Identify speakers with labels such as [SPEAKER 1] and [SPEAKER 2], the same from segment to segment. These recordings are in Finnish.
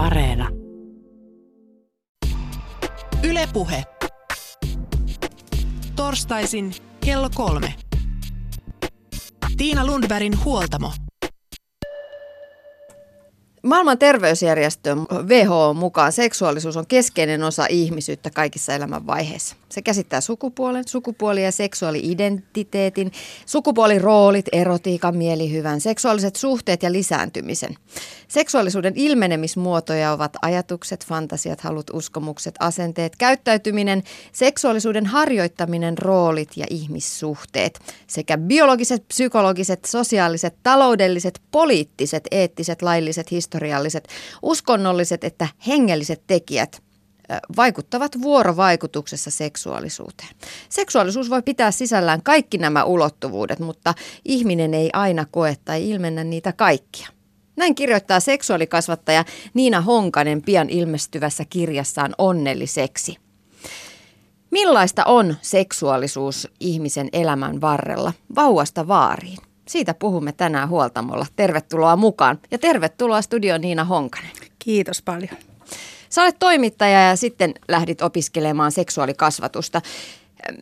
[SPEAKER 1] Areena.
[SPEAKER 2] Ylepuhe. Torstaisin kello kolme. Tiina Lundbergin huoltamo.
[SPEAKER 3] Maailman terveysjärjestön WHO mukaan seksuaalisuus on keskeinen osa ihmisyyttä kaikissa elämänvaiheissa. Se käsittää sukupuolen, sukupuoli- ja seksuaali-identiteetin, sukupuoliroolit, erotiikan, mielihyvän, seksuaaliset suhteet ja lisääntymisen. Seksuaalisuuden ilmenemismuotoja ovat ajatukset, fantasiat, halut, uskomukset, asenteet, käyttäytyminen, seksuaalisuuden harjoittaminen, roolit ja ihmissuhteet sekä biologiset, psykologiset, sosiaaliset, taloudelliset, poliittiset, eettiset, lailliset, historialliset, uskonnolliset että hengelliset tekijät – vaikuttavat vuorovaikutuksessa seksuaalisuuteen. Seksuaalisuus voi pitää sisällään kaikki nämä ulottuvuudet, mutta ihminen ei aina koe tai ilmennä niitä kaikkia. Näin kirjoittaa seksuaalikasvattaja Niina Honkanen pian ilmestyvässä kirjassaan Onnelliseksi. Millaista on seksuaalisuus ihmisen elämän varrella, vauvasta vaariin? Siitä puhumme tänään huoltamolla. Tervetuloa mukaan ja tervetuloa studioon Niina Honkanen.
[SPEAKER 4] Kiitos paljon.
[SPEAKER 3] Sä olet toimittaja ja sitten lähdit opiskelemaan seksuaalikasvatusta.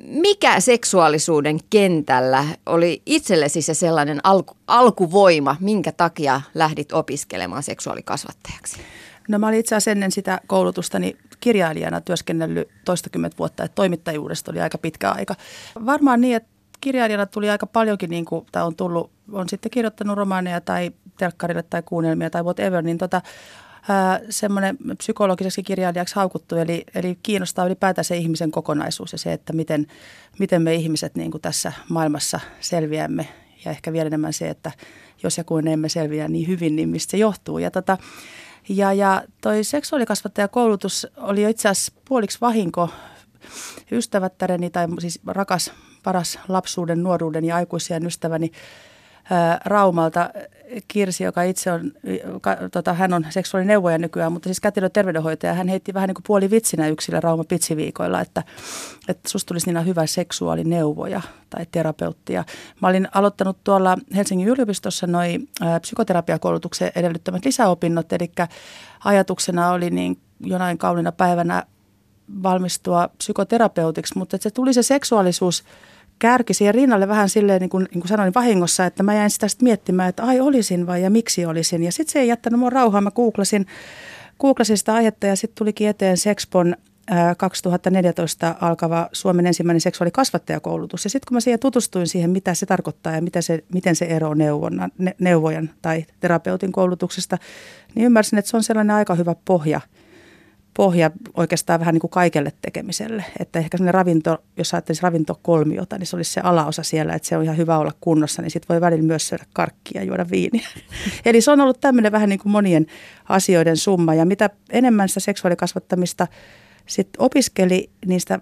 [SPEAKER 3] Mikä seksuaalisuuden kentällä oli itsellesi se sellainen alku, alkuvoima, minkä takia lähdit opiskelemaan seksuaalikasvattajaksi?
[SPEAKER 4] No mä olin itse asiassa ennen sitä koulutustani kirjailijana työskennellyt toistakymmentä vuotta, että toimittajuudesta oli aika pitkä aika. Varmaan niin, että kirjailijana tuli aika paljonkin, niin kuin, tai on tullut, on sitten kirjoittanut romaaneja tai telkkarille tai kuunnelmia tai whatever, niin tota, semmoinen psykologiseksi kirjailijaksi haukuttu, eli, eli kiinnostaa ylipäätään se ihmisen kokonaisuus ja se, että miten, miten me ihmiset niin kuin tässä maailmassa selviämme ja ehkä vielä enemmän se, että jos ja kun emme selviä niin hyvin, niin mistä se johtuu. Ja, tota, ja, ja toi seksuaalikasvattajakoulutus oli jo itse asiassa puoliksi vahinko ystävättäreni tai siis rakas, paras lapsuuden, nuoruuden ja aikuisien ystäväni Raumalta Kirsi, joka itse on, ka, tota, hän on seksuaalineuvoja nykyään, mutta siis kätilö terveydenhoitaja, hän heitti vähän niin kuin puoli vitsinä yksillä Rauma Pitsiviikoilla, että, että susta tulisi niin hyvä seksuaalineuvoja tai terapeuttia. Mä olin aloittanut tuolla Helsingin yliopistossa noin psykoterapiakoulutuksen edellyttämät lisäopinnot, eli ajatuksena oli niin jonain kaunina päivänä valmistua psykoterapeutiksi, mutta että se tuli se seksuaalisuus – kärki siihen rinnalle vähän silleen, niin kuin, niin kuin sanoin vahingossa, että mä jäin sitä sitten miettimään, että ai olisin vai ja miksi olisin. Ja sitten se ei jättänyt mua rauhaa. Mä googlasin, googlasin sitä aihetta ja sitten tulikin eteen Sexpon 2014 alkava Suomen ensimmäinen seksuaalikasvattajakoulutus. Ja sitten kun mä siihen tutustuin siihen, mitä se tarkoittaa ja mitä se, miten se ero neuvonnan, neuvojan tai terapeutin koulutuksesta, niin ymmärsin, että se on sellainen aika hyvä pohja – pohja oikeastaan vähän niin kuin kaikelle tekemiselle. Että ehkä sellainen ravinto, jos ajattelisi ravintokolmiota, niin se olisi se alaosa siellä, että se on ihan hyvä olla kunnossa, niin sitten voi välillä myös syödä karkkia ja juoda viiniä. Eli se on ollut tämmöinen vähän niin kuin monien asioiden summa. Ja mitä enemmän sitä seksuaalikasvattamista sitten opiskeli, niistä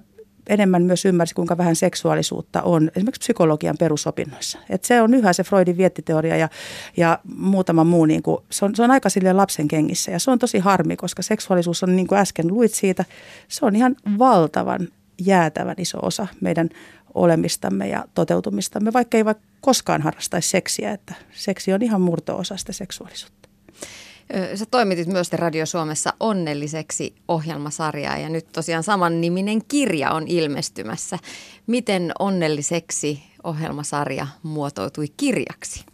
[SPEAKER 4] enemmän myös ymmärsi, kuinka vähän seksuaalisuutta on esimerkiksi psykologian perusopinnoissa. Et se on yhä se Freudin viettiteoria ja, ja muutama muu, niin kuin, se, on, se on aika sille lapsen kengissä ja se on tosi harmi, koska seksuaalisuus on niin kuin äsken luit siitä, se on ihan valtavan jäätävän iso osa meidän olemistamme ja toteutumistamme, vaikka ei vaikka koskaan harrastaisi seksiä, että seksi on ihan murto-osa sitä seksuaalisuutta.
[SPEAKER 3] Sä toimitit myös Radio Suomessa onnelliseksi ohjelmasarjaa ja nyt tosiaan saman niminen kirja on ilmestymässä. Miten onnelliseksi ohjelmasarja muotoutui kirjaksi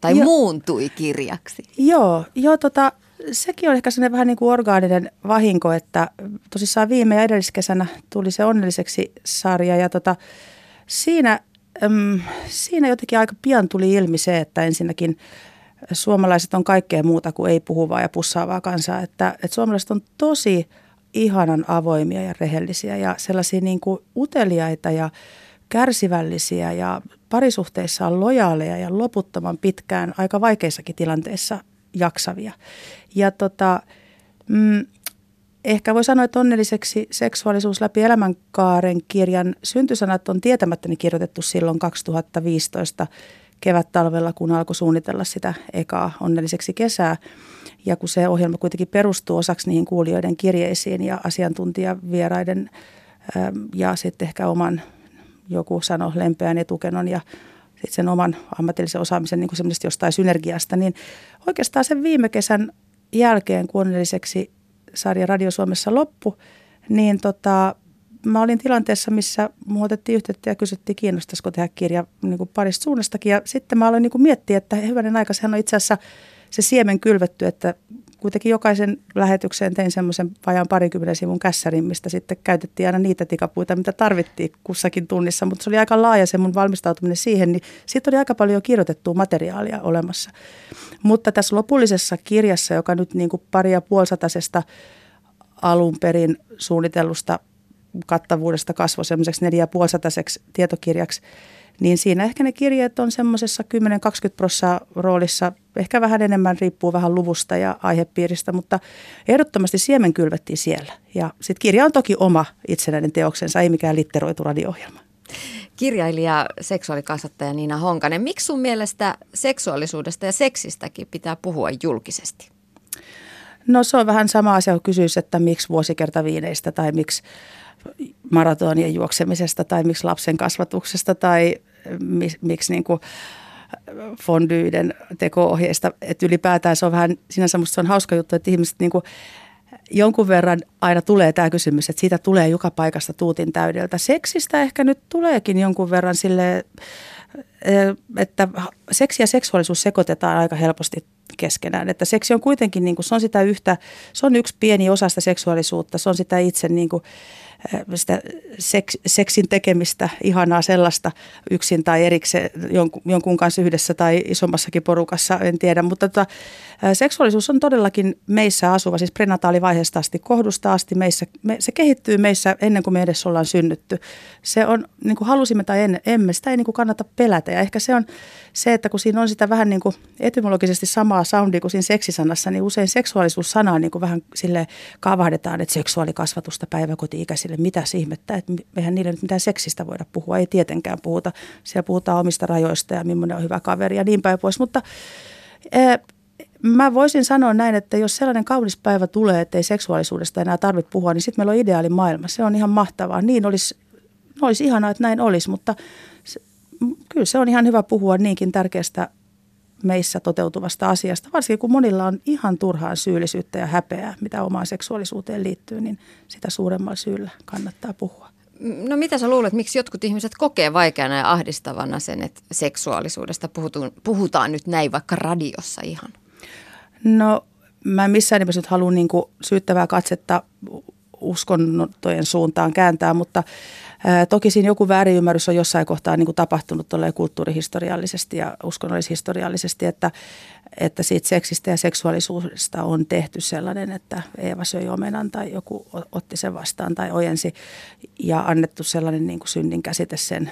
[SPEAKER 3] tai jo, muuntui kirjaksi?
[SPEAKER 4] Joo, joo tota, sekin on ehkä sellainen vähän niin kuin orgaaninen vahinko, että tosissaan viime ja edelliskesänä tuli se onnelliseksi sarja ja tota, siinä, äm, siinä jotenkin aika pian tuli ilmi se, että ensinnäkin – suomalaiset on kaikkea muuta kuin ei puhuvaa ja pussaavaa kansaa. Että, että suomalaiset on tosi ihanan avoimia ja rehellisiä ja sellaisia niin kuin uteliaita ja kärsivällisiä ja parisuhteissa on lojaaleja ja loputtoman pitkään aika vaikeissakin tilanteissa jaksavia. Ja tota, mm, ehkä voi sanoa, että onnelliseksi seksuaalisuus läpi elämänkaaren kirjan syntysanat on tietämättäni kirjoitettu silloin 2015 kevät-talvella, kun alkoi suunnitella sitä ekaa onnelliseksi kesää. Ja kun se ohjelma kuitenkin perustuu osaksi niihin kuulijoiden kirjeisiin ja asiantuntijavieraiden ähm, ja sitten ehkä oman joku sano lempeän etukenon ja sitten sen oman ammatillisen osaamisen niin kuin jostain synergiasta, niin oikeastaan sen viime kesän jälkeen, kun onnelliseksi sarja Radio Suomessa loppu, niin tota, mä olin tilanteessa, missä mu otettiin yhteyttä ja kysyttiin, kiinnostaisiko tehdä kirja niin kuin parista suunnastakin. Ja sitten mä aloin niin kuin miettiä, että hyvänen aika, sehän on itse asiassa se siemen kylvetty, että kuitenkin jokaisen lähetykseen tein semmoisen vajaan parikymmenen sivun kässärin, mistä sitten käytettiin aina niitä tikapuita, mitä tarvittiin kussakin tunnissa. Mutta se oli aika laaja se mun valmistautuminen siihen, niin siitä oli aika paljon kirjoitettua materiaalia olemassa. Mutta tässä lopullisessa kirjassa, joka nyt niin kuin pari ja puolisatasesta alun perin suunnitellusta kattavuudesta kasvoi semmoiseksi neljä tietokirjaksi, niin siinä ehkä ne kirjeet on semmoisessa 10-20 prosenttia roolissa, ehkä vähän enemmän, riippuu vähän luvusta ja aihepiiristä, mutta ehdottomasti siemen kylvettiin siellä. Ja sitten kirja on toki oma itsenäinen teoksensa, ei mikään litteroitu radio-ohjelma.
[SPEAKER 3] Kirjailija, seksuaalikasvattaja Niina Honkanen, miksi sun mielestä seksuaalisuudesta ja seksistäkin pitää puhua julkisesti?
[SPEAKER 4] No se on vähän sama asia, kun kysyisi, että miksi vuosikertaviineistä tai miksi maratonien juoksemisesta tai miksi lapsen kasvatuksesta tai miksi niin kuin fondyiden teko-ohjeista. Että ylipäätään se on vähän, sinänsä musta se on hauska juttu, että ihmiset niin kuin jonkun verran aina tulee tämä kysymys, että siitä tulee joka paikasta tuutin täydeltä. Seksistä ehkä nyt tuleekin jonkun verran sille, että seksi ja seksuaalisuus sekoitetaan aika helposti keskenään. Että seksi on kuitenkin, niin kuin, se on sitä yhtä, se on yksi pieni osa sitä seksuaalisuutta, se on sitä itse niin kuin, sitä seks, seksin tekemistä, ihanaa sellaista yksin tai erikseen jonkun, jonkun kanssa yhdessä tai isommassakin porukassa, en tiedä. Mutta tota, seksuaalisuus on todellakin meissä asuva, siis prenataalivaiheesta asti, kohdusta asti meissä, me, se kehittyy meissä ennen kuin me edes ollaan synnytty. Se on, niin kuin halusimme tai en, emme, sitä ei niin kuin kannata pelätä ja ehkä se on se, että kun siinä on sitä vähän niin kuin etymologisesti samaa soundia kuin siinä seksisanassa, niin usein seksuaalisuus-sanaa niin kuin vähän sille kavahdetaan, että seksuaalikasvatusta päiväkoti-ikäisille, mitä ihmettä, että eihän niille nyt mitään seksistä voida puhua, ei tietenkään puhuta. Siellä puhutaan omista rajoista ja millainen on hyvä kaveri ja niin päin pois, mutta Mä voisin sanoa näin, että jos sellainen kaunis päivä tulee, että ei seksuaalisuudesta enää tarvitse puhua, niin sitten meillä on ideaali maailma. Se on ihan mahtavaa. Niin olisi, olisi ihanaa, että näin olisi, mutta se, kyllä se on ihan hyvä puhua niinkin tärkeästä meissä toteutuvasta asiasta, varsinkin kun monilla on ihan turhaan syyllisyyttä ja häpeää, mitä omaan seksuaalisuuteen liittyy, niin sitä suuremmalla syyllä kannattaa puhua.
[SPEAKER 3] No mitä sä luulet, miksi jotkut ihmiset kokee vaikeana ja ahdistavana sen, että seksuaalisuudesta puhutaan, puhutaan nyt näin vaikka radiossa ihan?
[SPEAKER 4] No mä missään nimessä nyt haluan niin syyttävää katsetta uskontojen suuntaan kääntää, mutta toki siinä joku väärinymmärrys on jossain kohtaa niin kuin tapahtunut kulttuurihistoriallisesti ja uskonnollishistoriallisesti, että, että siitä seksistä ja seksuaalisuudesta on tehty sellainen, että Eeva söi omenan tai joku otti sen vastaan tai ojensi ja annettu sellainen niin kuin synnin käsite sen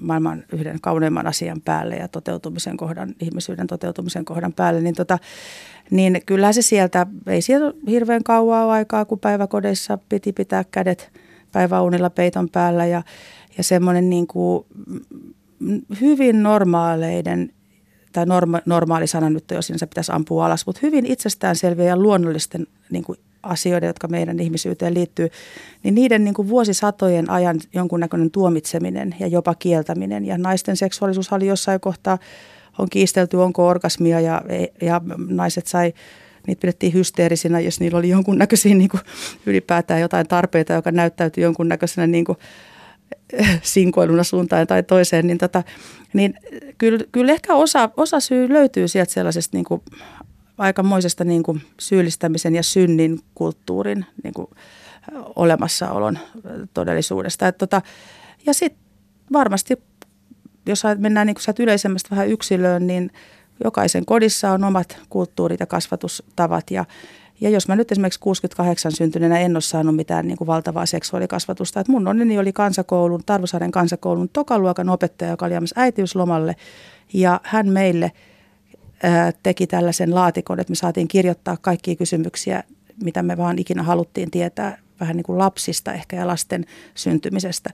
[SPEAKER 4] maailman yhden kauneimman asian päälle ja toteutumisen kohdan, ihmisyyden toteutumisen kohdan päälle, niin, tota, niin kyllä se sieltä, ei siellä hirveän kauaa aikaa, kun päiväkodeissa piti pitää kädet päiväunilla peiton päällä ja, ja semmoinen niin kuin hyvin normaaleiden tai norma, normaali sana nyt jos se pitäisi ampua alas, mutta hyvin itsestäänselviä ja luonnollisten niin kuin asioiden, jotka meidän ihmisyyteen liittyy, niin niiden niin kuin vuosisatojen ajan jonkunnäköinen tuomitseminen ja jopa kieltäminen. Ja naisten seksuaalisuus oli jossain kohtaa, on kiistelty, onko orgasmia ja, ja naiset sai niitä pidettiin hysteerisinä, jos niillä oli jonkunnäköisiä niin kuin ylipäätään jotain tarpeita, joka näyttäytyi jonkunnäköisenä niin kuin sinkoiluna suuntaan tai toiseen, niin, tota, niin kyllä, kyllä ehkä osa, osa syy löytyy sieltä sellaisesta niin kuin aikamoisesta niin kuin syyllistämisen ja synnin kulttuurin niin kuin olemassaolon todellisuudesta. Et tota, ja sitten varmasti, jos mennään niin kuin yleisemmästä vähän yksilöön, niin jokaisen kodissa on omat kulttuurit ja kasvatustavat. Ja ja jos mä nyt esimerkiksi 68 syntyneenä en ole saanut mitään niin kuin valtavaa seksuaalikasvatusta, että mun onneni oli kansakoulun, Tarvosaaren kansakoulun tokaluokan opettaja, joka oli jäämässä äitiyslomalle. Ja hän meille – teki tällaisen laatikon, että me saatiin kirjoittaa kaikkia kysymyksiä, mitä me vaan ikinä haluttiin tietää vähän niin kuin lapsista ehkä ja lasten syntymisestä.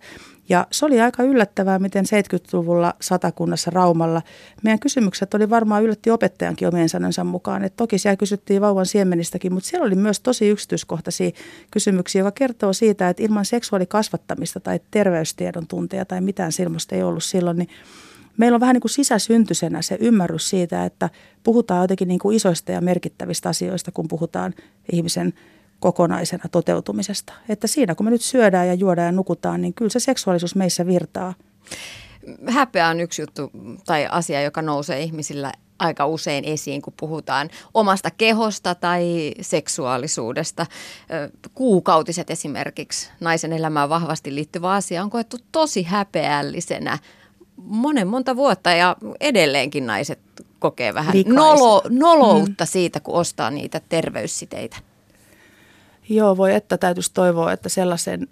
[SPEAKER 4] Ja se oli aika yllättävää, miten 70-luvulla satakunnassa Raumalla meidän kysymykset oli varmaan yllätti opettajankin omien sanansa mukaan. Et toki siellä kysyttiin vauvan siemenistäkin, mutta siellä oli myös tosi yksityiskohtaisia kysymyksiä, joka kertoo siitä, että ilman seksuaalikasvattamista tai terveystiedon tunteja tai mitään silmoista ei ollut silloin, niin meillä on vähän niin kuin sisäsyntyisenä se ymmärrys siitä, että puhutaan jotenkin niin kuin isoista ja merkittävistä asioista, kun puhutaan ihmisen kokonaisena toteutumisesta. Että siinä kun me nyt syödään ja juodaan ja nukutaan, niin kyllä se seksuaalisuus meissä virtaa.
[SPEAKER 3] Häpeä on yksi juttu tai asia, joka nousee ihmisillä aika usein esiin, kun puhutaan omasta kehosta tai seksuaalisuudesta. Kuukautiset esimerkiksi, naisen elämään vahvasti liittyvä asia, on koettu tosi häpeällisenä monen monta vuotta ja edelleenkin naiset kokee vähän nolo, noloutta mm. siitä, kun ostaa niitä terveyssiteitä.
[SPEAKER 4] Joo, voi että täytyisi toivoa, että sellaiseen,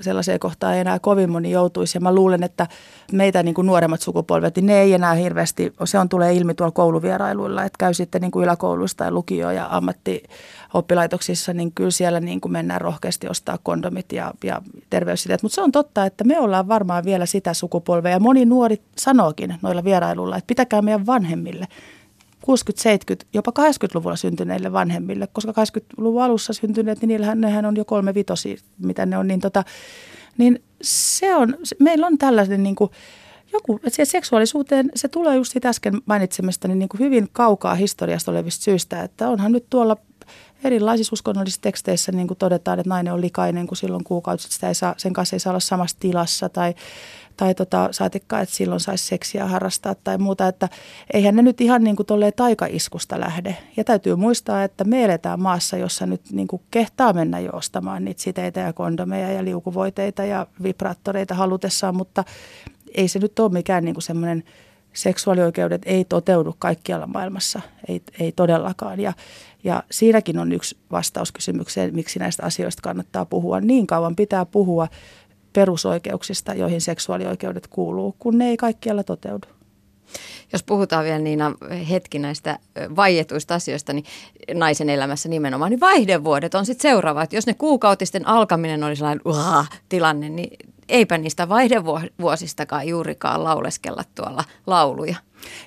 [SPEAKER 4] sellaiseen kohtaan ei enää kovin moni joutuisi. Ja mä luulen, että meitä niin kuin nuoremmat sukupolvet, niin ne ei enää hirveästi, se on tulee ilmi tuolla kouluvierailuilla, että käy sitten niin kuin yläkouluissa tai lukio- ja ammattioppilaitoksissa, niin kyllä siellä niin kuin mennään rohkeasti ostaa kondomit ja, ja terveyssiteet. Mutta se on totta, että me ollaan varmaan vielä sitä sukupolvea ja moni nuori sanookin noilla vierailuilla, että pitäkää meidän vanhemmille – 60-70, jopa 80-luvulla syntyneille vanhemmille, koska 80-luvun alussa syntyneet, niin niillähän nehän on jo kolme vitosi, mitä ne on, niin, tota, niin se on, meillä on tällainen niin kuin, joku, että seksuaalisuuteen, se tulee just siitä äsken mainitsemasta niin, kuin hyvin kaukaa historiasta olevista syistä, että onhan nyt tuolla erilaisissa uskonnollisissa teksteissä niin kuin todetaan, että nainen on likainen, kun silloin kuukausi, sitä ei saa, sen kanssa ei saa olla samassa tilassa tai tai tota, saatikka, että silloin saisi seksiä harrastaa tai muuta, että eihän ne nyt ihan niin kuin taikaiskusta lähde. Ja täytyy muistaa, että me eletään maassa, jossa nyt niin kuin kehtaa mennä jo ostamaan niitä siteitä ja kondomeja ja liukuvoiteita ja vibraattoreita halutessaan, mutta ei se nyt ole mikään niin kuin semmoinen seksuaalioikeudet ei toteudu kaikkialla maailmassa, ei, ei todellakaan. Ja, ja siinäkin on yksi vastaus kysymykseen, miksi näistä asioista kannattaa puhua. Niin kauan pitää puhua perusoikeuksista, joihin seksuaalioikeudet kuuluu, kun ne ei kaikkialla toteudu.
[SPEAKER 3] Jos puhutaan vielä Niina hetki näistä vaietuista asioista, niin naisen elämässä nimenomaan, niin vaihdevuodet on sitten seuraava. Että jos ne kuukautisten alkaminen oli sellainen uhaa, tilanne, niin eipä niistä vaihdevuosistakaan juurikaan lauleskella tuolla lauluja.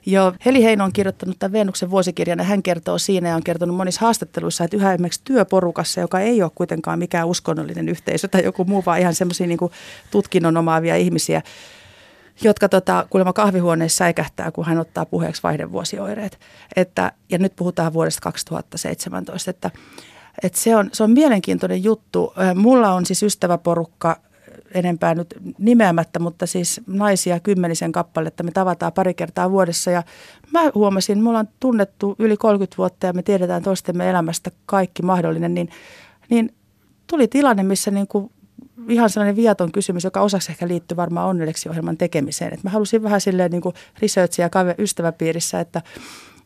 [SPEAKER 4] Joo, Heli Heino on kirjoittanut tämän Venuksen vuosikirjan ja hän kertoo siinä ja on kertonut monissa haastatteluissa, että yhä esimerkiksi työporukassa, joka ei ole kuitenkaan mikään uskonnollinen yhteisö tai joku muu, vaan ihan semmoisia niin tutkinnon omaavia ihmisiä, jotka tota, kuulemma kahvihuoneessa säikähtää, kun hän ottaa puheeksi vaihdevuosioireet. Että, ja nyt puhutaan vuodesta 2017, että, että se, on, se on mielenkiintoinen juttu. Mulla on siis ystäväporukka, enempää nyt nimeämättä, mutta siis naisia kymmenisen kappaletta me tavataan pari kertaa vuodessa ja mä huomasin, me ollaan tunnettu yli 30 vuotta ja me tiedetään toistemme elämästä kaikki mahdollinen, niin, niin tuli tilanne, missä niin kuin ihan sellainen viaton kysymys, joka osaksi ehkä liittyy varmaan onnelleksi ohjelman tekemiseen. Et mä halusin vähän silleen niin kuin researchia ystäväpiirissä, että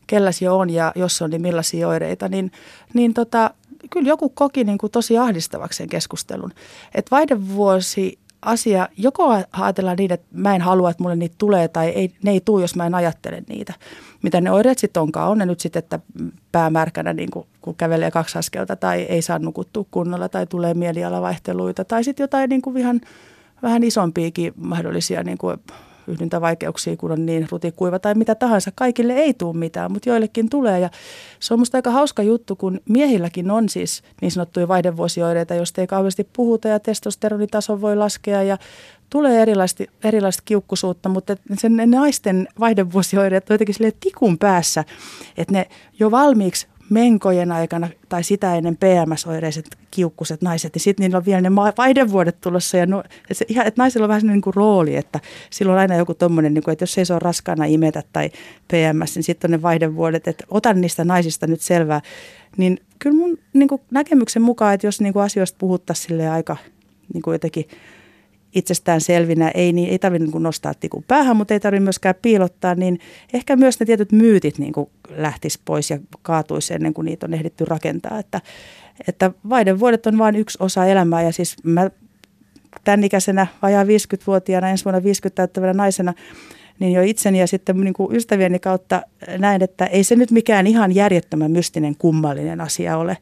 [SPEAKER 4] kelläs jo on ja jos on, niin millaisia oireita, niin, niin tota, kyllä joku koki niin kuin tosi ahdistavaksi sen keskustelun. Että vaihdevuosi asia, joko ajatellaan niin, että mä en halua, että mulle niitä tulee tai ei, ne ei tule, jos mä en ajattele niitä. Mitä ne oireet sitten onkaan, on ne nyt sitten, että päämärkänä niin kun, kun kävelee kaksi askelta tai ei saa nukuttua kunnolla tai tulee mielialavaihteluita tai sitten jotain niin kuin ihan vähän isompiakin mahdollisia niin kuin yhdyntävaikeuksia, kun on niin rutikuiva tai mitä tahansa. Kaikille ei tule mitään, mutta joillekin tulee. Ja se on musta aika hauska juttu, kun miehilläkin on siis niin sanottuja vaihdevuosioireita, joista ei kauheasti puhuta ja testosteronitaso voi laskea ja tulee erilaista, erilaista kiukkusuutta, mutta sen, naisten vaihdevuosioireet on jotenkin tikun päässä, että ne jo valmiiksi menkojen aikana tai sitä ennen PMS-oireiset kiukkuset naiset, niin sitten niillä on vielä ne vaihdevuodet tulossa. Ja no, että, se, ihan, että naisilla on vähän sellainen niin rooli, että silloin on aina joku tommonen, niin että jos ei se ole raskaana imetä tai PMS, niin sitten on ne vaihdevuodet, että otan niistä naisista nyt selvää. Niin kyllä mun niin kuin näkemyksen mukaan, että jos niin kuin asioista puhuttaisiin aika niin kuin jotenkin – itsestään selvinä, ei, niin, ei tarvitse niin nostaa tikun päähän, mutta ei tarvitse myöskään piilottaa, niin ehkä myös ne tietyt myytit niin kuin lähtisi pois ja kaatuisi ennen kuin niitä on ehditty rakentaa. Että, että vuodet on vain yksi osa elämää ja siis mä tämän ikäisenä, vajaa 50-vuotiaana, ensi vuonna 50 täyttävänä naisena, niin jo itseni ja sitten niin kuin ystävieni kautta näin, että ei se nyt mikään ihan järjettömän mystinen kummallinen asia ole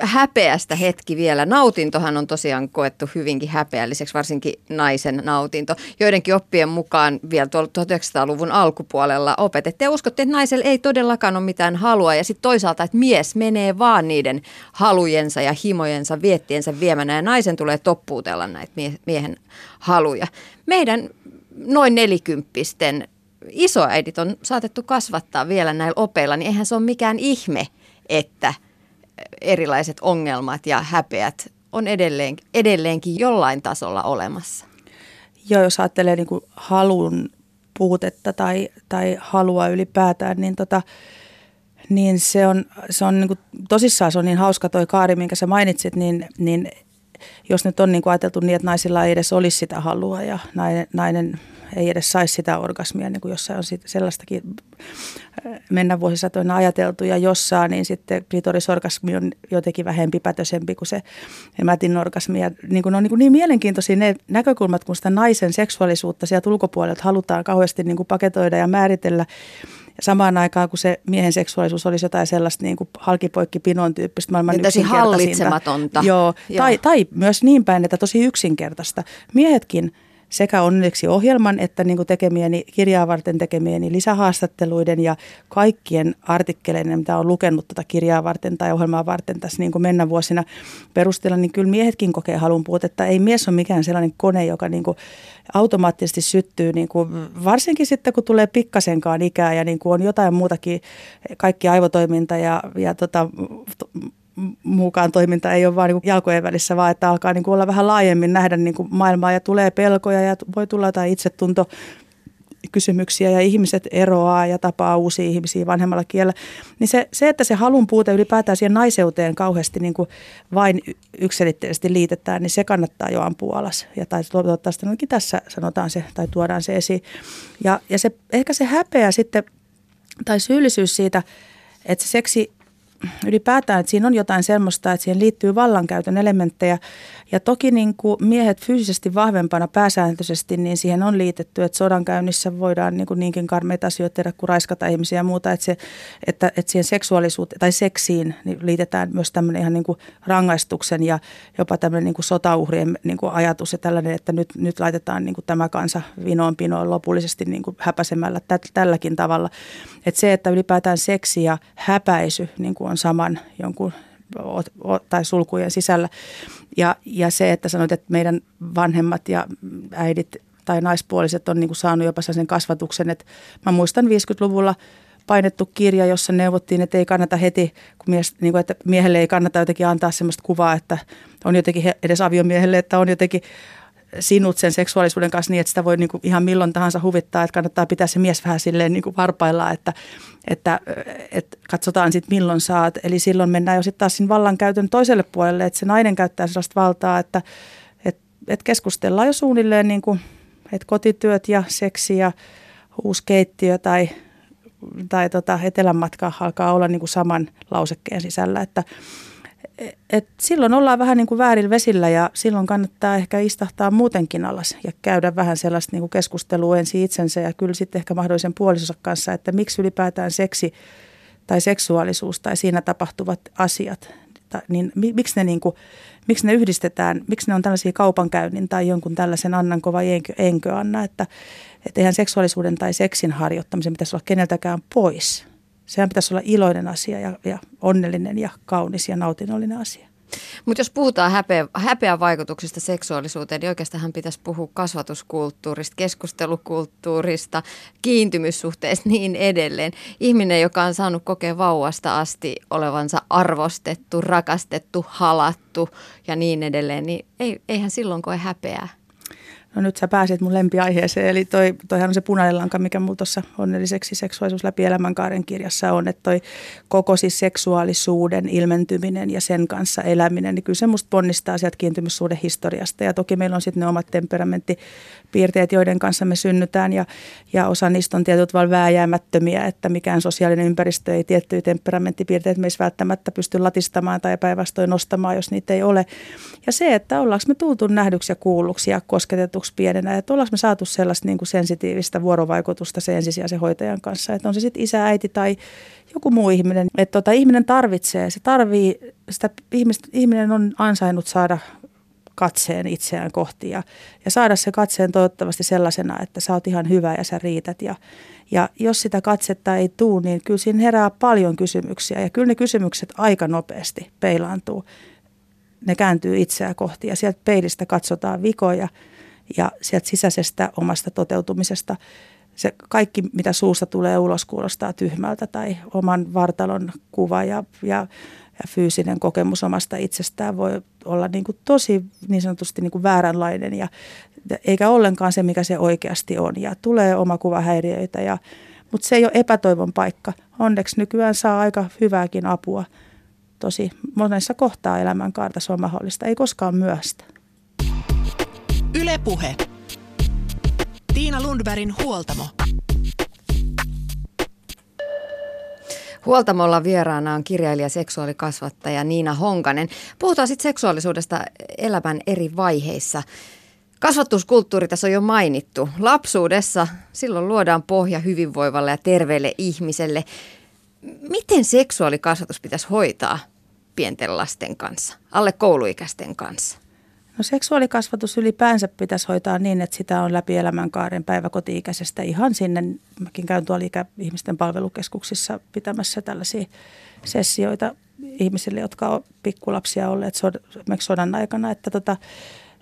[SPEAKER 3] häpeästä hetki vielä. Nautintohan on tosiaan koettu hyvinkin häpeälliseksi, varsinkin naisen nautinto. Joidenkin oppien mukaan vielä 1900-luvun alkupuolella opetettiin ja uskottiin, että naisella ei todellakaan ole mitään halua. Ja sitten toisaalta, että mies menee vaan niiden halujensa ja himojensa, viettiensä viemänä ja naisen tulee toppuutella näitä miehen haluja. Meidän noin nelikymppisten isoäidit on saatettu kasvattaa vielä näillä opeilla, niin eihän se ole mikään ihme, että erilaiset ongelmat ja häpeät on edelleen, edelleenkin jollain tasolla olemassa.
[SPEAKER 4] Joo, jos ajattelee niin halun puutetta tai, tai halua ylipäätään, niin, tota, niin se on, se on niin kuin, tosissaan se on niin hauska toi kaari, minkä sä mainitsit, niin, niin jos nyt on niin kuin ajateltu niin, että naisilla ei edes olisi sitä halua ja nainen, nainen ei edes saisi sitä orgasmia, niin kuin jossain on sellaistakin äh, mennä vuosisatoina ajateltu ja jossain, niin sitten klitorisorgasmi on jotenkin vähempi pätösempi kuin se mätin orgasmi. Ja niin kuin on niin, kuin niin mielenkiintoisia ne näkökulmat, kun sitä naisen seksuaalisuutta sieltä ulkopuolelta halutaan kauheasti niin kuin paketoida ja määritellä. Ja samaan aikaan, kun se miehen seksuaalisuus olisi jotain sellaista niin kuin halkipoikki pinon tyyppistä maailman
[SPEAKER 3] niin hallitsematonta.
[SPEAKER 4] Joo, Joo. Tai, tai myös niin päin, että tosi yksinkertaista. Miehetkin – sekä onneksi ohjelman että niin kuin tekemieni, kirjaa varten tekemieni lisähaastatteluiden ja kaikkien artikkeleiden, mitä on lukenut tätä kirjaa varten tai ohjelmaa varten tässä niin kuin mennä vuosina perusteella, niin kyllä miehetkin kokee halun puutetta. Ei mies ole mikään sellainen kone, joka niin kuin automaattisesti syttyy, niin kuin, varsinkin sitten kun tulee pikkasenkaan ikää ja niin kuin on jotain muutakin, kaikki aivotoiminta ja, ja tota, mukaan toiminta ei ole vain niin jalkojen välissä, vaan että alkaa niin kuin olla vähän laajemmin nähdä niin kuin maailmaa ja tulee pelkoja ja voi tulla jotain itsetunto kysymyksiä ja ihmiset eroaa ja tapaa uusia ihmisiä vanhemmalla kielellä. Niin se, se että se halun puute ylipäätään siihen naiseuteen kauheasti niin kuin vain yksilitteisesti liitetään, niin se kannattaa jo ampua alas. Ja tai toivottavasti tässä sanotaan se tai tuodaan se esiin. Ja, ja se, ehkä se häpeä sitten tai syyllisyys siitä, että se seksi ylipäätään, että siinä on jotain semmoista, että siihen liittyy vallankäytön elementtejä. Ja toki niin kuin miehet fyysisesti vahvempana pääsääntöisesti, niin siihen on liitetty, että sodan käynnissä voidaan niin kuin niinkin karmeita asioita tehdä kuin raiskata ihmisiä ja muuta. Että, se, että, että siihen seksuaalisuuteen tai seksiin niin liitetään myös tämmöinen ihan niin kuin rangaistuksen ja jopa tämmöinen niin kuin sotauhrien niin kuin ajatus ja tällainen, että nyt, nyt laitetaan niin kuin tämä kansa vinoon pinoon lopullisesti niin kuin häpäsemällä tä, tälläkin tavalla. Että se, että ylipäätään seksi ja häpäisy niin kuin on saman jonkun tai sulkujen sisällä. Ja, ja se, että sanoit, että meidän vanhemmat ja äidit tai naispuoliset on niin kuin saanut jopa sen kasvatuksen, että mä muistan 50-luvulla painettu kirja, jossa neuvottiin, että ei kannata heti, kun mies, niin kuin, että miehelle ei kannata jotenkin antaa sellaista kuvaa, että on jotenkin edes aviomiehelle, että on jotenkin sinut sen seksuaalisuuden kanssa niin, että sitä voi niin kuin ihan milloin tahansa huvittaa, että kannattaa pitää se mies vähän silleen niin kuin varpaillaan, että, että, että katsotaan sitten milloin saat. Eli silloin mennään jo sitten taas siinä vallankäytön toiselle puolelle, että se nainen käyttää sellaista valtaa, että, että, että keskustellaan jo suunnilleen niin kuin, että kotityöt ja seksi ja uusi keittiö tai, tai tota, etelänmatka alkaa olla niin kuin saman lausekkeen sisällä, että et silloin ollaan vähän niin kuin väärillä vesillä ja silloin kannattaa ehkä istahtaa muutenkin alas ja käydä vähän sellaista niin kuin keskustelua ensin itsensä ja kyllä sitten ehkä mahdollisen puolisonsa kanssa, että miksi ylipäätään seksi tai seksuaalisuus tai siinä tapahtuvat asiat, niin miksi ne, niin kuin, miksi ne yhdistetään, miksi ne on tällaisia kaupankäynnin tai jonkun tällaisen annan kova enkö, enkö anna, että, että eihän seksuaalisuuden tai seksin harjoittamisen pitäisi olla keneltäkään pois – Sehän pitäisi olla iloinen asia ja, ja onnellinen ja kaunis ja nautinnollinen asia.
[SPEAKER 3] Mutta jos puhutaan häpeä, häpeän vaikutuksista seksuaalisuuteen, niin oikeastaan pitäisi puhua kasvatuskulttuurista, keskustelukulttuurista, kiintymyssuhteista niin edelleen. Ihminen, joka on saanut kokea vauvasta asti olevansa arvostettu, rakastettu, halattu ja niin edelleen, niin ei, eihän silloin koe häpeää.
[SPEAKER 4] No nyt sä pääsit mun lempiaiheeseen, eli toi, toihan on se punainen lanka, mikä mulla tuossa onnelliseksi seksuaalisuus läpi elämänkaaren kirjassa on, että toi koko siis seksuaalisuuden ilmentyminen ja sen kanssa eläminen, niin kyllä se musta ponnistaa sieltä kiintymyssuuden historiasta. Ja toki meillä on sitten ne omat temperamenttipiirteet, joiden kanssa me synnytään ja, ja osa niistä on tietyt vaan vääjäämättömiä, että mikään sosiaalinen ympäristö ei tiettyjä temperamenttipiirteitä meissä välttämättä pysty latistamaan tai päinvastoin nostamaan, jos niitä ei ole. Ja se, että ollaanko me tultu nähdyksi ja kuulluksi ja kosketetuksi aluksi pienenä, että ollaanko me saatu sellaista niin kuin sensitiivistä vuorovaikutusta sen ensisijaisen hoitajan kanssa, että on se sitten isä, äiti tai joku muu ihminen, että tota, ihminen tarvitsee, se tarvii, sitä ihmistä, ihminen on ansainnut saada katseen itseään kohti ja, ja saada se katseen toivottavasti sellaisena, että sä oot ihan hyvä ja sä riität. Ja, ja jos sitä katsetta ei tuu, niin kyllä siinä herää paljon kysymyksiä. Ja kyllä ne kysymykset aika nopeasti peilaantuu. Ne kääntyy itseä kohti ja sieltä peilistä katsotaan vikoja ja sieltä sisäisestä omasta toteutumisesta. Se kaikki, mitä suusta tulee ulos, kuulostaa tyhmältä tai oman vartalon kuva ja, ja, ja fyysinen kokemus omasta itsestään voi olla niin kuin tosi niin sanotusti niin kuin vääränlainen ja eikä ollenkaan se, mikä se oikeasti on. Ja tulee omakuvahäiriöitä, ja, mutta se ei ole epätoivon paikka. Onneksi nykyään saa aika hyvääkin apua. Tosi monessa kohtaa elämänkaarta se on mahdollista. Ei koskaan myöstä.
[SPEAKER 2] Ylepuhe. Tiina Lundbergin huoltamo.
[SPEAKER 3] Huoltamolla vieraana on kirjailija seksuaalikasvattaja Niina Honkanen. Puhutaan sitten seksuaalisuudesta elämän eri vaiheissa. Kasvatuskulttuuri tässä on jo mainittu. Lapsuudessa silloin luodaan pohja hyvinvoivalle ja terveelle ihmiselle. Miten seksuaalikasvatus pitäisi hoitaa pienten lasten kanssa, alle kouluikäisten kanssa?
[SPEAKER 4] No seksuaalikasvatus ylipäänsä pitäisi hoitaa niin, että sitä on läpi elämänkaaren päiväkoti-ikäisestä ihan sinne. Mäkin käyn tuolla ikäihmisten palvelukeskuksissa pitämässä tällaisia sessioita ihmisille, jotka ovat pikkulapsia olleet sodan aikana. Että tota,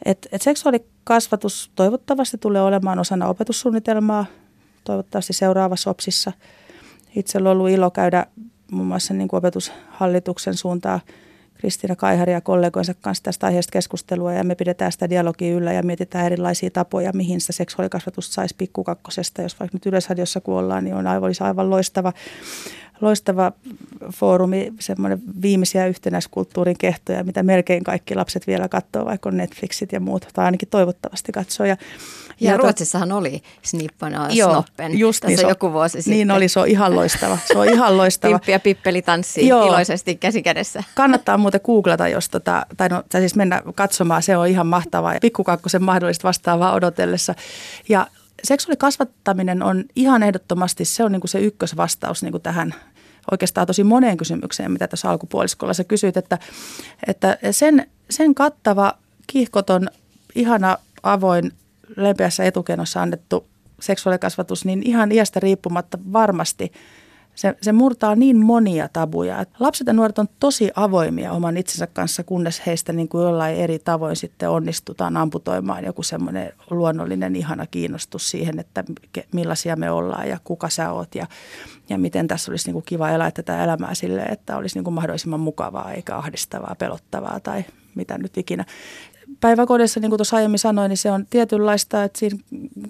[SPEAKER 4] et, et seksuaalikasvatus toivottavasti tulee olemaan osana opetussuunnitelmaa, toivottavasti seuraavassa OPSissa. Itse on ollut ilo käydä muun muassa niin kuin opetushallituksen suuntaan Kristiina Kaihari ja kollegoinsa kanssa tästä aiheesta keskustelua ja me pidetään sitä dialogia yllä ja mietitään erilaisia tapoja, mihin sitä seksuaalikasvatusta saisi pikkukakkosesta. Jos vaikka nyt Yleisradiossa kuollaan, niin on aivan, olisi aivan loistava loistava foorumi, semmoinen viimeisiä yhtenäiskulttuurin kehtoja, mitä melkein kaikki lapset vielä katsoo, vaikka on Netflixit ja muut, tai ainakin toivottavasti katsoo. Ja,
[SPEAKER 3] ja, ja Ruotsissahan oli Snippana Snoppen just niin,
[SPEAKER 4] tässä
[SPEAKER 3] so, joku vuosi
[SPEAKER 4] niin
[SPEAKER 3] sitten.
[SPEAKER 4] Niin oli, se on ihan loistava. Se on ihan loistava.
[SPEAKER 3] Pimppi ja Pippeli tanssii Joo. iloisesti käsikädessä.
[SPEAKER 4] Kannattaa muuten googlata, jos tota, tai, no, tai siis mennä katsomaan, se on ihan mahtavaa. Pikkukakkosen mahdollista vastaavaa odotellessa. Ja seksuaalikasvattaminen on ihan ehdottomasti, se on niin kuin se ykkösvastaus niin kuin tähän oikeastaan tosi moneen kysymykseen, mitä tässä alkupuoliskolla sä kysyit, että, että sen, sen kattava, kiihkoton, ihana, avoin, lempeässä etukenossa annettu seksuaalikasvatus, niin ihan iästä riippumatta varmasti – se, se murtaa niin monia tabuja. Lapset ja nuoret on tosi avoimia oman itsensä kanssa, kunnes heistä niin kuin jollain eri tavoin sitten onnistutaan amputoimaan joku semmoinen luonnollinen ihana kiinnostus siihen, että millaisia me ollaan ja kuka sä oot ja, ja miten tässä olisi niin kuin kiva elää tätä elämää sille, että olisi niin kuin mahdollisimman mukavaa eikä ahdistavaa, pelottavaa tai mitä nyt ikinä päiväkodissa, niin kuin tuossa aiemmin sanoin, niin se on tietynlaista, että siinä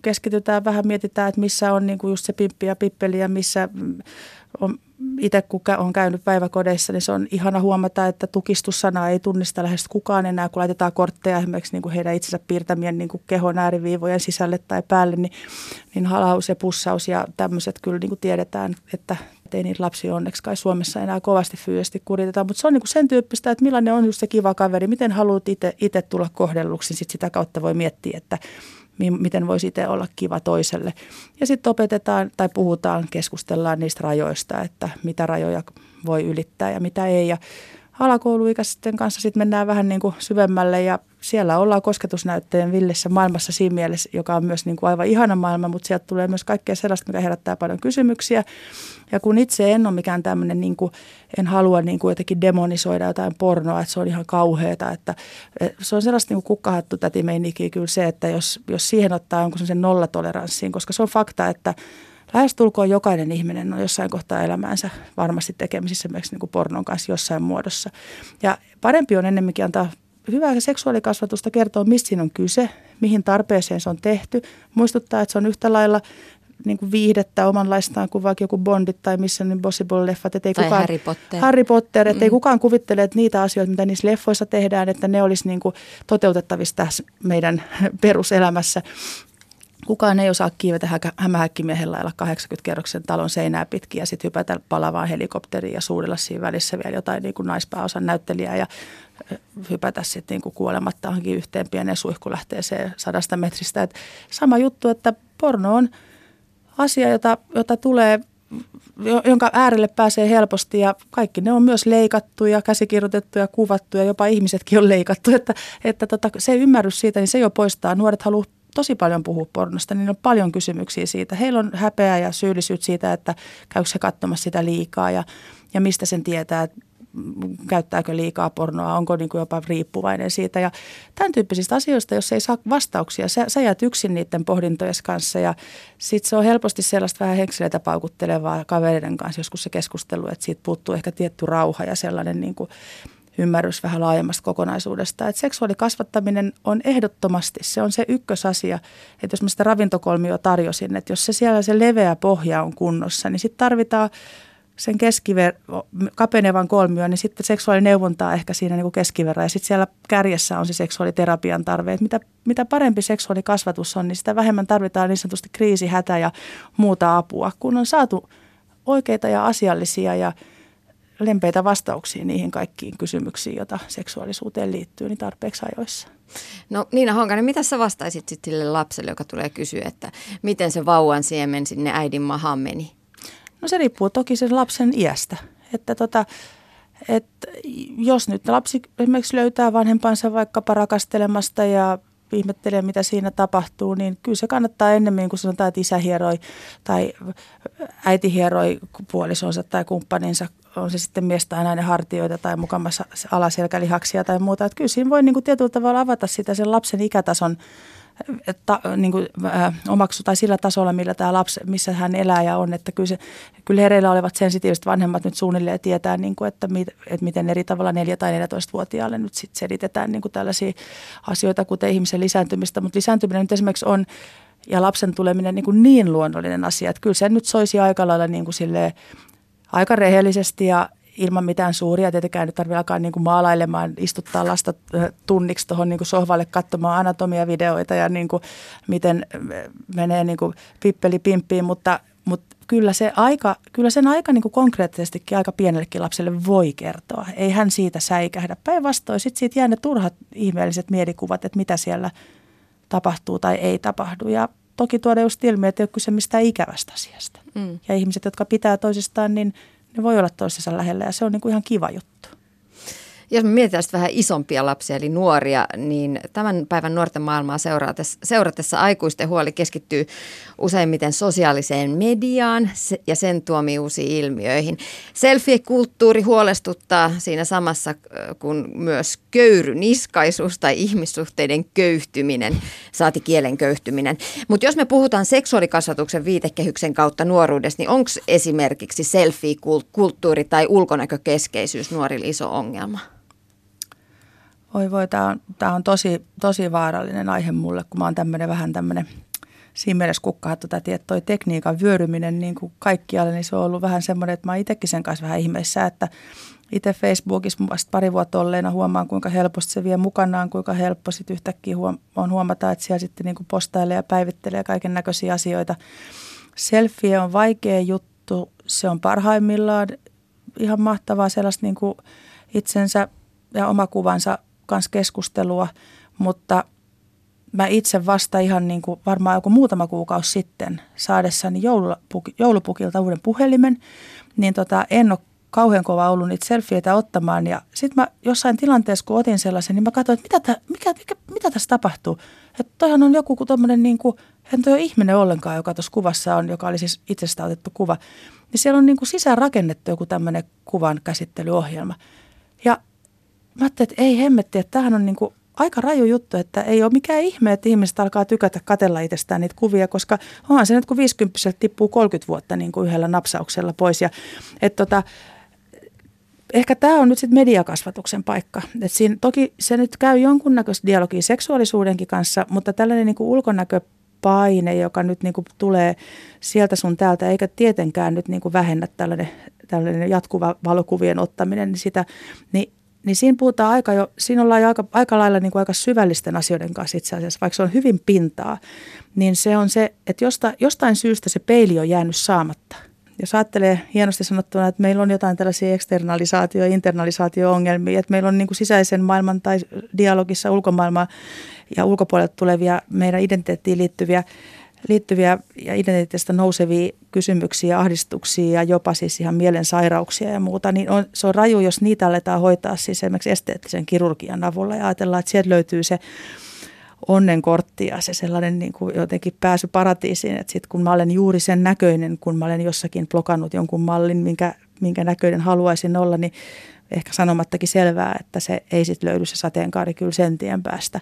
[SPEAKER 4] keskitytään vähän, mietitään, että missä on niin kuin just se pimppi ja pippeli ja missä on itse kun on käynyt päiväkodeissa, niin se on ihana huomata, että tukistussanaa ei tunnista lähes kukaan enää, kun laitetaan kortteja esimerkiksi niin kuin heidän itsensä piirtämien niin kuin kehon ääriviivojen sisälle tai päälle, niin, niin halaus ja pussaus ja tämmöiset kyllä niin kuin tiedetään, että ei niitä lapsia onneksi kai Suomessa enää kovasti fyysisesti kuriteta, mutta se on niin kuin sen tyyppistä, että millainen on just se kiva kaveri, miten haluat itse tulla kohdelluksi, niin sit sitä kautta voi miettiä, että miten voisi itse olla kiva toiselle. Ja sitten opetetaan tai puhutaan, keskustellaan niistä rajoista, että mitä rajoja voi ylittää ja mitä ei. Ja alakouluikäisten kanssa sitten mennään vähän niin kuin syvemmälle ja siellä ollaan kosketusnäytteen villissä maailmassa siinä mielessä, joka on myös niin kuin aivan ihana maailma, mutta sieltä tulee myös kaikkea sellaista, mikä herättää paljon kysymyksiä. Ja kun itse en ole mikään tämmöinen, niin kuin, en halua niin kuin jotenkin demonisoida jotain pornoa, että se on ihan kauheata, että se on sellaista niin kuin kukkahattu tätimeininkiä kyllä se, että jos, jos siihen ottaa jonkun sen nollatoleranssiin, koska se on fakta, että lähestulkoon jokainen ihminen on jossain kohtaa elämäänsä varmasti tekemisissä myös niin kuin pornon kanssa jossain muodossa. Ja parempi on ennemminkin antaa hyvää seksuaalikasvatusta kertoo, mistä siinä on kyse, mihin tarpeeseen se on tehty. Muistuttaa, että se on yhtä lailla niin kuin viihdettä omanlaistaan kuin vaikka joku Bondit tai missä niin Possible-leffat. Että
[SPEAKER 3] ei tai kukaan, Harry Potter.
[SPEAKER 4] Harry Potter, että mm. ei kukaan kuvittele, että niitä asioita, mitä niissä leffoissa tehdään, että ne olisi niin kuin toteutettavissa tässä meidän peruselämässä. Kukaan ei osaa kiivetä hämähäkkimiehen lailla 80-kerroksen talon seinää pitkin ja sitten hypätä palavaan helikopteriin ja suudella siinä välissä vielä jotain niin kuin naispääosan näyttelijää ja hypätä sitten niin kuin kuolematta johonkin yhteen pieneen suihkulähteeseen sadasta metristä. Et sama juttu, että porno on asia, jota, jota tulee jonka äärelle pääsee helposti ja kaikki ne on myös leikattu ja käsikirjoitettu ja kuvattu ja jopa ihmisetkin on leikattu. Että, että tota, se ymmärrys siitä, niin se jo poistaa. Nuoret haluaa tosi paljon puhua pornosta, niin on paljon kysymyksiä siitä. Heillä on häpeä ja syyllisyyttä siitä, että käykö se katsomassa sitä liikaa ja, ja mistä sen tietää, käyttääkö liikaa pornoa, onko niin kuin jopa riippuvainen siitä. Ja tämän tyyppisistä asioista, jos ei saa vastauksia, sä, sä jäät yksin niiden pohdintojen kanssa ja sitten se on helposti sellaista vähän henkseleitä paukuttelevaa kavereiden kanssa joskus se keskustelu, että siitä puuttuu ehkä tietty rauha ja sellainen niin kuin ymmärrys vähän laajemmasta kokonaisuudesta. Että seksuaalikasvattaminen on ehdottomasti, se on se ykkösasia, että jos mä sitä ravintokolmio tarjosin, että jos se siellä se leveä pohja on kunnossa, niin sitten tarvitaan sen keskiver, kapenevan kolmio, niin sitten seksuaalineuvontaa ehkä siinä niin kuin keskiverran. Ja sitten siellä kärjessä on se seksuaaliterapian tarve. Mitä, mitä parempi seksuaalikasvatus on, niin sitä vähemmän tarvitaan niin sanotusti kriisi, hätä ja muuta apua. Kun on saatu oikeita ja asiallisia ja lempeitä vastauksia niihin kaikkiin kysymyksiin, joita seksuaalisuuteen liittyy, niin tarpeeksi ajoissa.
[SPEAKER 3] No Niina Honkanen, mitä sä vastaisit sitten sille lapselle, joka tulee kysyä, että miten se vauvan siemen sinne äidin mahaan meni?
[SPEAKER 4] No se riippuu toki sen lapsen iästä. Että tota, että jos nyt lapsi esimerkiksi löytää vanhempansa vaikkapa rakastelemasta ja ihmettelee, mitä siinä tapahtuu, niin kyllä se kannattaa ennemmin, kun sanotaan, että isä hieroi tai äiti hieroi puolisonsa tai kumppaninsa, on se sitten mies tai nainen hartioita tai mukamassa alaselkälihaksia tai muuta. Että kyllä siinä voi niin kuin tietyllä tavalla avata sitä sen lapsen ikätason että, niin kuin, äh, omaksu tai sillä tasolla, millä tämä lapsi, missä hän elää ja on. Että kyllä, se, kyllä hereillä olevat sensitiiviset vanhemmat nyt suunnilleen tietää, niin kuin, että, mit, että miten eri tavalla 4- tai 14-vuotiaalle nyt sit selitetään niin kuin tällaisia asioita, kuten ihmisen lisääntymistä. Mutta lisääntyminen nyt esimerkiksi on ja lapsen tuleminen niin, kuin niin luonnollinen asia, että kyllä se nyt soisi aika lailla niin kuin silleen, aika rehellisesti ja ilman mitään suuria. Tietenkään nyt tarvitse alkaa niin kuin maalailemaan, istuttaa lasta tunniksi tuohon niin sohvalle katsomaan anatomiavideoita ja niin kuin miten menee niin kuin pippeli pimppiin, mutta, mutta kyllä, se aika, kyllä sen aika niin kuin konkreettisestikin aika pienellekin lapselle voi kertoa. Ei hän siitä säikähdä. Päinvastoin sitten siitä jää ne turhat ihmeelliset mielikuvat, että mitä siellä tapahtuu tai ei tapahdu. Ja toki tuoda just ilmi, että ei ole kyse mistään ikävästä asiasta. Mm. Ja ihmiset, jotka pitää toisistaan, niin – ne voi olla toisensa lähellä ja se on niin kuin ihan kiva juttu.
[SPEAKER 3] Jos me mietitään vähän isompia lapsia eli nuoria, niin tämän päivän nuorten maailmaa seuratessa, seuratessa aikuisten huoli keskittyy useimmiten sosiaaliseen mediaan ja sen tuomiin uusiin ilmiöihin. Selfie-kulttuuri huolestuttaa siinä samassa kuin myös köyryniskaisuus tai ihmissuhteiden köyhtyminen, saati kielen köyhtyminen. Mutta jos me puhutaan seksuaalikasvatuksen viitekehyksen kautta nuoruudesta, niin onko esimerkiksi selfie-kulttuuri tai ulkonäkökeskeisyys nuorille iso ongelma?
[SPEAKER 4] Oi voi, tämä on, tää on tosi, tosi vaarallinen aihe mulle, kun mä oon tämmöinen vähän tämmöinen siinä mielessä kukkahattu täti, että toi tekniikan vyöryminen niin kuin kaikkialle, niin se on ollut vähän semmoinen, että mä itsekin sen kanssa vähän ihmeissä, että itse Facebookissa vasta pari vuotta olleena huomaan, kuinka helposti se vie mukanaan, kuinka helppo sitten yhtäkkiä huom- on huomata, että siellä sitten niin kuin postailee ja päivittelee kaiken näköisiä asioita. Selfie on vaikea juttu, se on parhaimmillaan ihan mahtavaa sellaista niin kuin itsensä ja omakuvansa kanssa keskustelua, mutta mä itse vasta ihan niin kuin varmaan joku muutama kuukausi sitten saadessani joulupuk- joulupukilta uuden puhelimen, niin tota, en ole kauhean kova ollut niitä selfieitä ottamaan. Ja sitten mä jossain tilanteessa, kun otin sellaisen, niin mä katsoin, että mitä, tä, mikä, mikä, mitä tässä tapahtuu. Että toihan on joku tommonen niin kuin, en toi ole ihminen ollenkaan, joka tuossa kuvassa on, joka oli siis itsestä otettu kuva. Niin siellä on niin kuin sisään rakennettu joku tämmöinen kuvan käsittelyohjelma. Ja mä ajattelin, että ei hemmetti, että tämähän on niin kuin aika raju juttu, että ei ole mikään ihme, että ihmiset alkaa tykätä katella itsestään niitä kuvia, koska onhan se nyt, kun 50 tippuu 30 vuotta niin kuin yhdellä napsauksella pois. Ja, että tota, ehkä tämä on nyt sitten mediakasvatuksen paikka. Et siinä, toki se nyt käy jonkunnäköistä dialogia seksuaalisuudenkin kanssa, mutta tällainen niin kuin ulkonäköpaine, joka nyt niin kuin tulee sieltä sun täältä, eikä tietenkään nyt niin kuin vähennä tällainen, tällainen jatkuva valokuvien ottaminen, niin sitä, niin niin siinä puhutaan aika jo, siinä ollaan jo aika, aika lailla niin kuin aika syvällisten asioiden kanssa itse asiassa, vaikka se on hyvin pintaa, niin se on se, että josta, jostain syystä se peili on jäänyt saamatta. Jos ajattelee hienosti sanottuna, että meillä on jotain tällaisia eksternalisaatio- ja internalisaatio-ongelmia, että meillä on niin kuin sisäisen maailman tai dialogissa ulkomaailmaa ja ulkopuolelta tulevia meidän identiteettiin liittyviä liittyviä ja identiteetistä nousevia kysymyksiä, ahdistuksia ja jopa siis ihan mielensairauksia ja muuta, niin on, se on raju, jos niitä aletaan hoitaa siis esimerkiksi esteettisen kirurgian avulla ja ajatellaan, että sieltä löytyy se onnenkortti ja se sellainen niin kuin jotenkin pääsy paratiisiin, että sitten kun mä olen juuri sen näköinen, kun mä olen jossakin blokannut jonkun mallin, minkä, minkä näköinen haluaisin olla, niin ehkä sanomattakin selvää, että se ei sitten löydy se sateenkaari kyllä sen tien päästä.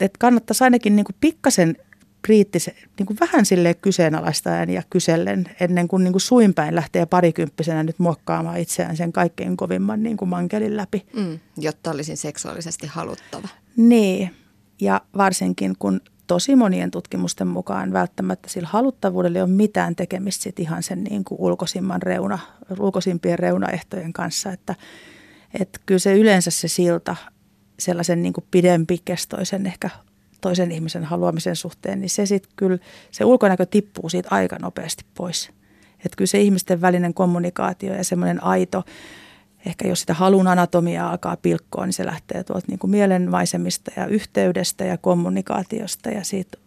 [SPEAKER 4] Että kannattaisi ainakin niin kuin pikkasen kriittisen, niin kuin vähän sille kyseenalaistaen ja kysellen ennen kuin, niin kuin suinpäin lähtee parikymppisenä nyt muokkaamaan itseään sen kaikkein kovimman niin kuin mankelin läpi.
[SPEAKER 3] Mm, jotta olisin seksuaalisesti haluttava.
[SPEAKER 4] Niin, ja varsinkin kun tosi monien tutkimusten mukaan välttämättä sillä haluttavuudella ei ole mitään tekemistä sit ihan sen niin kuin ulkoisimman reuna, ulkoisimpien reunaehtojen kanssa, että, että kyllä se yleensä se silta sellaisen niin kuin pidempikestoisen ehkä toisen ihmisen haluamisen suhteen, niin se sitten kyllä, se ulkonäkö tippuu siitä aika nopeasti pois. Että kyllä se ihmisten välinen kommunikaatio ja semmoinen aito, ehkä jos sitä halun anatomiaa alkaa pilkkoa, niin se lähtee tuolta niin kuin mielenmaisemista ja yhteydestä ja kommunikaatiosta ja siitä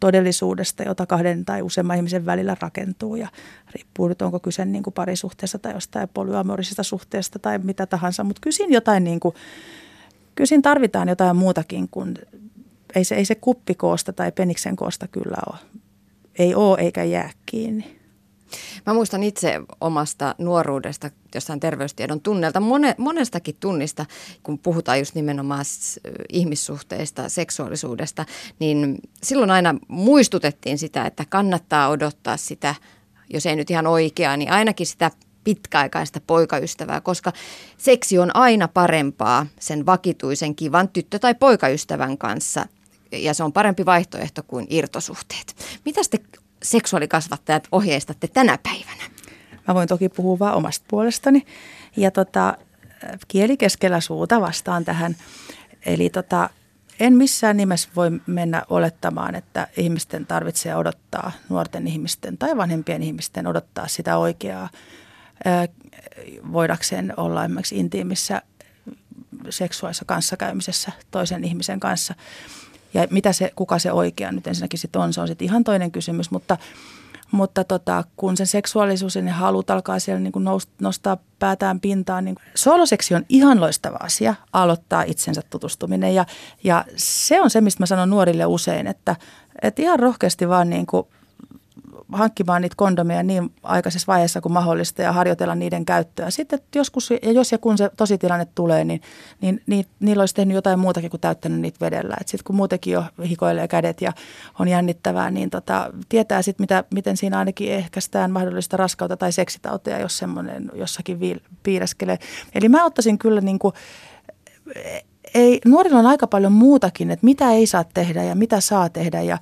[SPEAKER 4] todellisuudesta, jota kahden tai useamman ihmisen välillä rakentuu ja riippuu nyt onko kyse niin kuin parisuhteesta tai jostain polyamorisesta suhteesta tai mitä tahansa, mutta kyllä siinä jotain niin kuin, kyllä siinä tarvitaan jotain muutakin kuin, ei se, ei se kuppikoosta tai peniksen koosta kyllä ole. Ei ole eikä jää kiinni.
[SPEAKER 3] Mä muistan itse omasta nuoruudesta jossain terveystiedon tunnelta, mone, monestakin tunnista, kun puhutaan just nimenomaan ihmissuhteista, seksuaalisuudesta, niin silloin aina muistutettiin sitä, että kannattaa odottaa sitä, jos ei nyt ihan oikeaa, niin ainakin sitä pitkäaikaista poikaystävää, koska seksi on aina parempaa sen vakituisen kivan tyttö- tai poikaystävän kanssa ja se on parempi vaihtoehto kuin irtosuhteet. Mitä te seksuaalikasvattajat ohjeistatte tänä päivänä?
[SPEAKER 4] Mä voin toki puhua vain omasta puolestani. Ja tota, kieli keskellä suuta vastaan tähän. Eli tota, en missään nimessä voi mennä olettamaan, että ihmisten tarvitsee odottaa, nuorten ihmisten tai vanhempien ihmisten odottaa sitä oikeaa voidakseen olla esimerkiksi intiimissä seksuaalisessa kanssakäymisessä toisen ihmisen kanssa. Ja mitä se, kuka se oikea nyt ensinnäkin sitten on, se on sitten ihan toinen kysymys, mutta, mutta tota, kun sen seksuaalisuus ja ne halut alkaa siellä niin kuin nostaa päätään pintaan, niin soloseksi on ihan loistava asia aloittaa itsensä tutustuminen. Ja, ja se on se, mistä mä sanon nuorille usein, että, että ihan rohkeasti vaan niin kuin hankkimaan niitä kondomeja niin aikaisessa vaiheessa kuin mahdollista ja harjoitella niiden käyttöä. Sitten joskus, ja jos ja kun se tositilanne tulee, niin, niin, niin niillä olisi tehnyt jotain muutakin kuin täyttänyt niitä vedellä. Sitten kun muutenkin jo hikoilee kädet ja on jännittävää, niin tota, tietää sitten, miten siinä ainakin ehkäistään mahdollista raskautta tai seksitauteja, jos semmoinen jossakin viil, piireskelee. Eli mä ottaisin kyllä niin kuin, ei, nuorilla on aika paljon muutakin, että mitä ei saa tehdä ja mitä saa tehdä ja,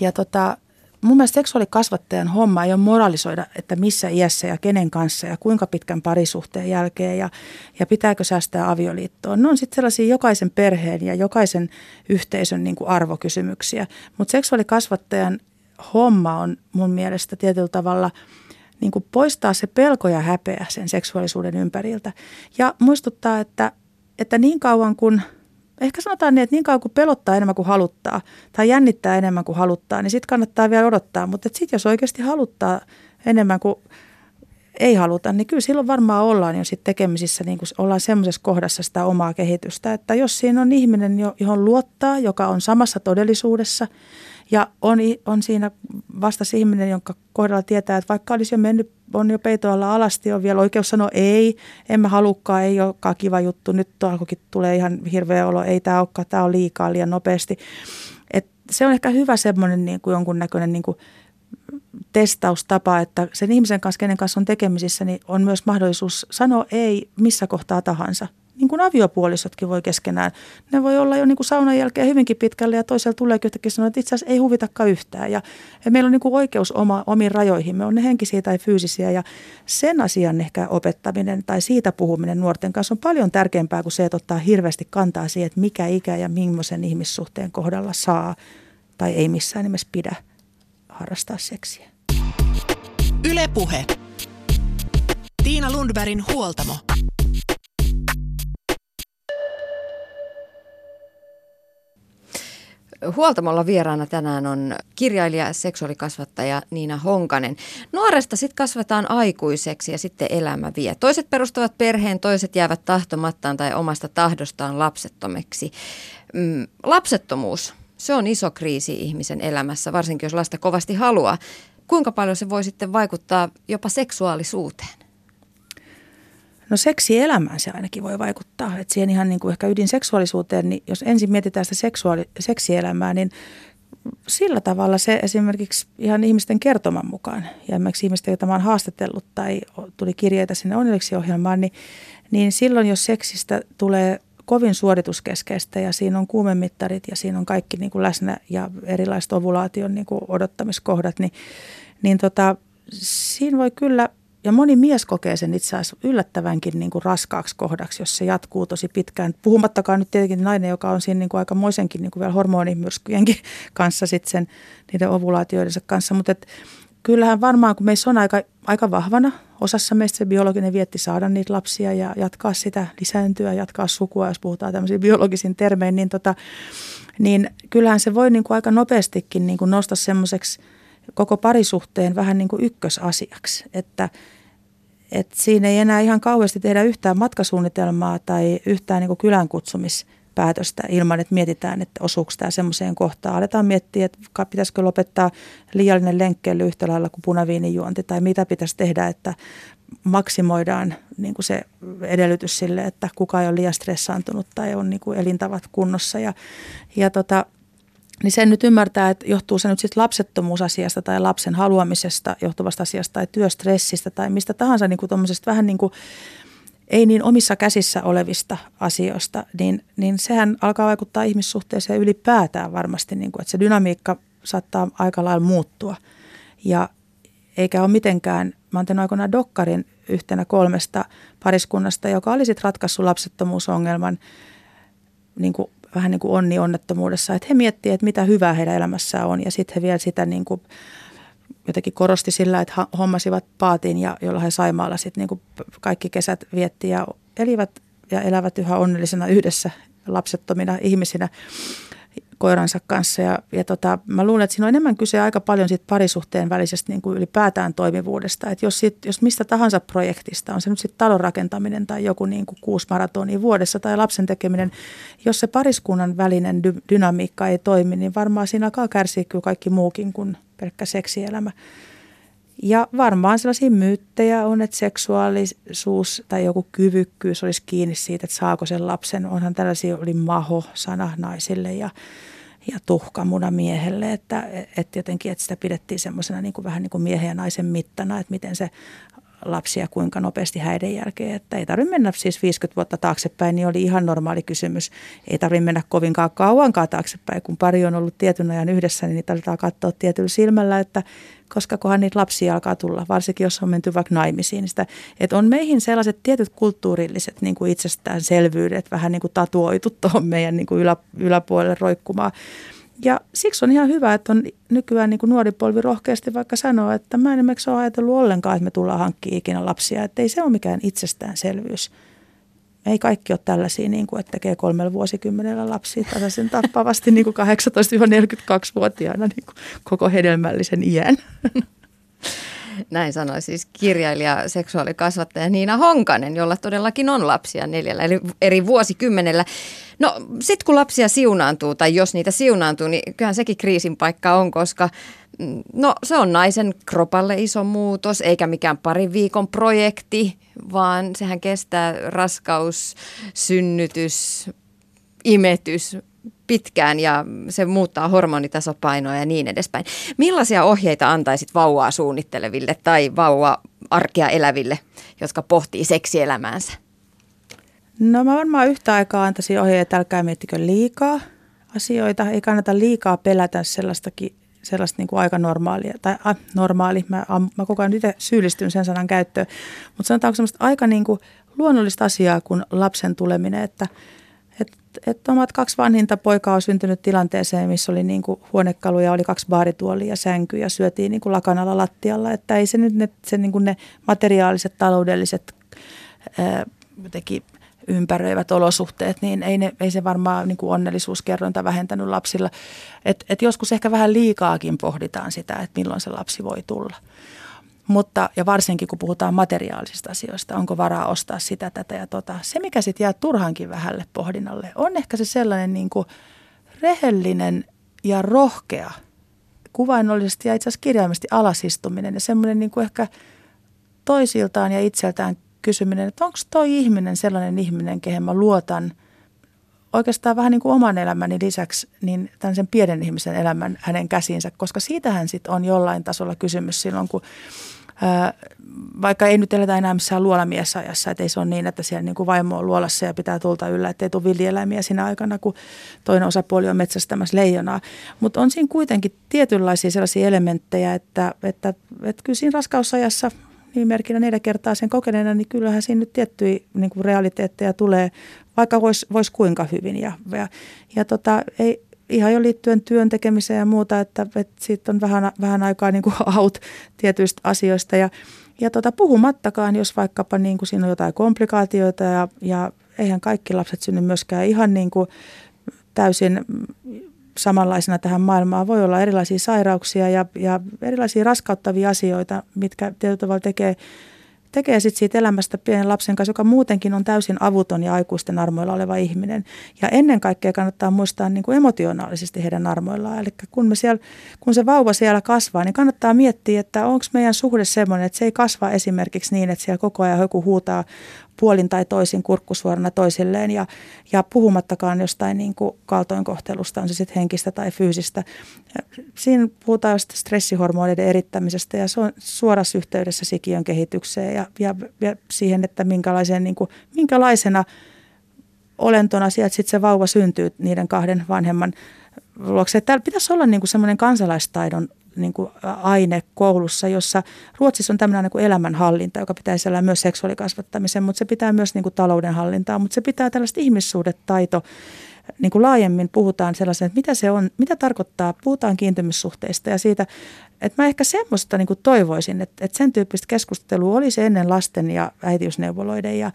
[SPEAKER 4] ja tota, mun mielestä seksuaalikasvattajan homma ei ole moralisoida, että missä iässä ja kenen kanssa ja kuinka pitkän parisuhteen jälkeen ja, ja pitääkö säästää avioliittoon. Ne on sitten sellaisia jokaisen perheen ja jokaisen yhteisön niin kuin arvokysymyksiä. Mutta seksuaalikasvattajan homma on mun mielestä tietyllä tavalla niin kuin poistaa se pelko ja häpeä sen seksuaalisuuden ympäriltä. Ja muistuttaa, että, että niin kauan kuin – ehkä sanotaan niin, että niin kauan kuin pelottaa enemmän kuin haluttaa tai jännittää enemmän kuin haluttaa, niin sitten kannattaa vielä odottaa. Mutta sitten jos oikeasti haluttaa enemmän kuin ei haluta, niin kyllä silloin varmaan ollaan jo sitten tekemisissä, niin kuin ollaan semmoisessa kohdassa sitä omaa kehitystä, että jos siinä on ihminen, johon luottaa, joka on samassa todellisuudessa – ja on, on siinä vasta ihminen, jonka kohdalla tietää, että vaikka olisi jo mennyt, on jo peitoalla alasti, on vielä oikeus sanoa ei, en mä halukkaan, ei olekaan kiva juttu, nyt alkoikin tulee ihan hirveä olo, ei tämä olekaan, tämä on liikaa liian nopeasti. Et se on ehkä hyvä semmoinen niin kuin jonkunnäköinen niin kuin testaustapa, että sen ihmisen kanssa, kenen kanssa on tekemisissä, niin on myös mahdollisuus sanoa ei missä kohtaa tahansa niin kuin aviopuolisotkin voi keskenään. Ne voi olla jo niin kuin saunan jälkeen hyvinkin pitkälle ja toisella tulee yhtäkkiä sanoa, että itse asiassa ei huvitakaan yhtään. Ja, ja meillä on niin kuin oikeus oma, omiin rajoihin. Me on ne henkisiä tai fyysisiä ja sen asian ehkä opettaminen tai siitä puhuminen nuorten kanssa on paljon tärkeämpää kuin se, että ottaa hirveästi kantaa siihen, että mikä ikä ja millaisen ihmissuhteen kohdalla saa tai ei missään nimessä pidä harrastaa seksiä.
[SPEAKER 2] Ylepuhe. Tiina Lundbergin huoltamo.
[SPEAKER 3] Huoltamolla vieraana tänään on kirjailija ja seksuaalikasvattaja Niina Honkanen. Nuoresta sitten kasvetaan aikuiseksi ja sitten elämä vie. Toiset perustavat perheen, toiset jäävät tahtomattaan tai omasta tahdostaan lapsettomeksi. Mm, lapsettomuus, se on iso kriisi ihmisen elämässä, varsinkin jos lasta kovasti haluaa. Kuinka paljon se voi sitten vaikuttaa jopa seksuaalisuuteen?
[SPEAKER 4] No seksielämään se ainakin voi vaikuttaa. Että siihen ihan niin kuin ehkä ydinseksuaalisuuteen, niin jos ensin mietitään sitä seksuaali- seksielämää, niin sillä tavalla se esimerkiksi ihan ihmisten kertoman mukaan, ja esimerkiksi ihmisten, joita mä oon haastatellut tai tuli kirjeitä sinne onnelliseksi ohjelmaan, niin, niin silloin jos seksistä tulee kovin suorituskeskeistä ja siinä on kuumemittarit ja siinä on kaikki niin kuin läsnä ja erilaiset ovulaation niin kuin odottamiskohdat, niin, niin tota, siinä voi kyllä ja moni mies kokee sen itse asiassa yllättävänkin niin kuin raskaaksi kohdaksi, jos se jatkuu tosi pitkään. Puhumattakaan nyt tietenkin nainen, joka on siinä niin kuin aikamoisenkin niin kuin vielä hormonimyrskyjenkin kanssa sitten sen, niiden ovulaatioidensa kanssa. Mutta et, kyllähän varmaan, kun meissä on aika, aika vahvana, osassa meistä se biologinen vietti saada niitä lapsia ja jatkaa sitä, lisääntyä, jatkaa sukua, jos puhutaan tämmöisiin biologisin termein, niin, tota, niin kyllähän se voi niin kuin aika nopeastikin niin kuin nousta semmoiseksi – koko parisuhteen vähän niin kuin ykkösasiaksi, että, että siinä ei enää ihan kauheasti tehdä yhtään matkasuunnitelmaa tai yhtään niin kylän kutsumispäätöstä ilman, että mietitään, että osuuko tämä semmoiseen kohtaan. Aletaan miettiä, että pitäisikö lopettaa liiallinen lenkkeily yhtä lailla kuin punaviinijuonti tai mitä pitäisi tehdä, että maksimoidaan niin kuin se edellytys sille, että kuka ei ole liian stressaantunut tai on niin kuin elintavat kunnossa. Ja, ja tota, niin sen nyt ymmärtää, että johtuu se nyt sitten lapsettomuusasiasta tai lapsen haluamisesta johtuvasta asiasta tai työstressistä tai mistä tahansa niin kuin vähän niin kuin ei niin omissa käsissä olevista asioista, niin, niin sehän alkaa vaikuttaa ihmissuhteeseen ylipäätään varmasti, niin kuin, että se dynamiikka saattaa aika lailla muuttua. Ja eikä ole mitenkään, mä oon tehnyt aikoinaan dokkarin yhtenä kolmesta pariskunnasta, joka oli sitten ratkaissut lapsettomuusongelman niin kuin vähän niin kuin onni onnettomuudessa, että he miettivät, että mitä hyvää heidän elämässään on. Ja sitten he vielä sitä niin kuin jotenkin korosti sillä, että hommasivat paatin ja jolla he Saimaalla sitten niin kuin kaikki kesät vietti ja elivät ja elävät yhä onnellisena yhdessä lapsettomina ihmisinä koiransa kanssa. Ja, ja tota, mä luulen, että siinä on enemmän kyse aika paljon siitä parisuhteen välisestä niin kuin ylipäätään toimivuudesta. Että jos, sit, jos mistä tahansa projektista, on se nyt sitten talon rakentaminen tai joku niin kuin kuusi maratonia vuodessa tai lapsen tekeminen, jos se pariskunnan välinen dy, dynamiikka ei toimi, niin varmaan siinä alkaa kärsiä kyllä kaikki muukin kuin pelkkä seksielämä. Ja varmaan sellaisia myyttejä on, että seksuaalisuus tai joku kyvykkyys olisi kiinni siitä, että saako sen lapsen. Onhan tällaisia, oli maho-sana naisille ja, ja tuhkamuna miehelle, että, että jotenkin että sitä pidettiin semmoisena niin kuin vähän niin kuin miehen ja naisen mittana, että miten se lapsia kuinka nopeasti häiden jälkeen. Että ei tarvitse mennä siis 50 vuotta taaksepäin, niin oli ihan normaali kysymys. Ei tarvitse mennä kovinkaan kauankaan taaksepäin, kun pari on ollut tietyn ajan yhdessä, niin niitä aletaan katsoa tietyllä silmällä, että koska kohan niitä lapsia alkaa tulla, varsinkin jos on menty vaikka naimisiin. Niin sitä, että on meihin sellaiset tietyt kulttuurilliset niin kuin itsestäänselvyydet vähän niin kuin tatuoitu tuohon meidän niin kuin ylä, yläpuolelle roikkumaan. Ja siksi on ihan hyvä, että on nykyään niin kuin nuori polvi rohkeasti vaikka sanoa, että mä en esimerkiksi ole ajatellut ollenkaan, että me tullaan hankkimaan ikinä lapsia. Että ei se ole mikään itsestäänselvyys. Ei kaikki ole tällaisia, niin kuin, että tekee kolmella vuosikymmenellä lapsia tasaisen tappavasti niin kuin 18-42-vuotiaana niin kuin koko hedelmällisen iän.
[SPEAKER 3] Näin sanoi siis kirjailija, seksuaalikasvattaja Niina Honkanen, jolla todellakin on lapsia neljällä eli eri vuosikymmenellä. No sitten kun lapsia siunaantuu tai jos niitä siunaantuu, niin kyllähän sekin kriisin paikka on, koska no se on naisen kropalle iso muutos, eikä mikään parin viikon projekti, vaan sehän kestää raskaus, synnytys, imetys, pitkään ja se muuttaa hormonitasopainoa ja niin edespäin. Millaisia ohjeita antaisit vauvaa suunnitteleville tai vauva arkea eläville, jotka pohtii seksielämäänsä?
[SPEAKER 4] No mä varmaan yhtä aikaa antaisin ohjeita, älkää miettikö liikaa asioita. Ei kannata liikaa pelätä sellaistakin sellaista niin kuin aika normaalia, tai äh, normaali, mä, mä koko ajan itse syyllistyn sen sanan käyttöön, mutta sanotaanko semmoista aika niin kuin luonnollista asiaa kuin lapsen tuleminen, että – että omat kaksi vanhinta poikaa on syntynyt tilanteeseen, missä oli niin kuin huonekaluja, oli kaksi baarituolia sänky ja syötiin niin kuin lakanalla lattialla. Että ei se nyt ne, se niin kuin ne materiaaliset, taloudelliset ää, jotenkin ympäröivät olosuhteet, niin ei, ne, ei se varmaan niin kuin onnellisuuskerrointa vähentänyt lapsilla. Et, et joskus ehkä vähän liikaakin pohditaan sitä, että milloin se lapsi voi tulla. Mutta, ja varsinkin kun puhutaan materiaalisista asioista, onko varaa ostaa sitä, tätä ja tota. Se, mikä sitten jää turhankin vähälle pohdinnalle, on ehkä se sellainen niin kuin rehellinen ja rohkea, kuvainnollisesti ja itse asiassa kirjaimesti alasistuminen ja semmoinen niin kuin ehkä toisiltaan ja itseltään kysyminen, että onko toi ihminen sellainen ihminen, kehen mä luotan oikeastaan vähän niin kuin oman elämäni lisäksi, niin tämän pienen ihmisen elämän hänen käsiinsä, koska siitähän sitten on jollain tasolla kysymys silloin, kun vaikka ei nyt eletä enää missään luolamiesajassa, että ei se ole niin, että siellä niin kuin vaimo on luolassa ja pitää tulta yllä, että ei tule villieläimiä siinä aikana, kun toinen osapuoli on metsästämässä leijonaa. Mutta on siinä kuitenkin tietynlaisia sellaisia elementtejä, että, että, että kyllä siinä raskausajassa nimimerkillä neljä kertaa sen kokeneena, niin kyllähän siinä nyt tiettyjä niin kuin realiteetteja tulee, vaikka voisi vois kuinka hyvin. Ja, ja, ja tota, ei, ihan jo liittyen työn tekemiseen ja muuta, että, että siitä on vähän, vähän aikaa niin kuin out tietyistä asioista. Ja, ja tota, puhumattakaan, jos vaikkapa niin kuin siinä on jotain komplikaatioita ja, ja eihän kaikki lapset synny myöskään ihan niin kuin täysin samanlaisena tähän maailmaan. Voi olla erilaisia sairauksia ja, ja erilaisia raskauttavia asioita, mitkä tietyllä tavalla tekee tekee sit siitä elämästä pienen lapsen kanssa, joka muutenkin on täysin avuton ja aikuisten armoilla oleva ihminen. Ja ennen kaikkea kannattaa muistaa niin kuin emotionaalisesti heidän armoillaan. Eli kun, me siellä, kun se vauva siellä kasvaa, niin kannattaa miettiä, että onko meidän suhde sellainen, että se ei kasva esimerkiksi niin, että siellä koko ajan joku huutaa puolin tai toisin kurkkusuorana toisilleen ja, ja puhumattakaan jostain niin kuin kaltoinkohtelusta, on se sitten henkistä tai fyysistä. Siinä puhutaan stressihormoneiden erittämisestä ja se on suorassa yhteydessä sikiön kehitykseen ja, ja, ja siihen, että minkälaisen, niin kuin, minkälaisena olentona sieltä sitten se vauva syntyy niiden kahden vanhemman luokse. Täällä pitäisi olla niin kuin semmoinen kansalaistaidon niin kuin aine koulussa, jossa Ruotsissa on tämmöinen niin kuin elämänhallinta, joka pitää sisällään myös seksuaalikasvattamisen, mutta se pitää myös niin kuin taloudenhallintaa, mutta se pitää tällaista ihmissuhdetaito niin kuin laajemmin puhutaan sellaisen, että mitä se on, mitä tarkoittaa, puhutaan kiintymyssuhteista ja siitä, että mä ehkä semmoista niin kuin toivoisin, että, että sen tyyppistä keskustelua olisi ennen lasten ja äitiysneuvoloiden ja,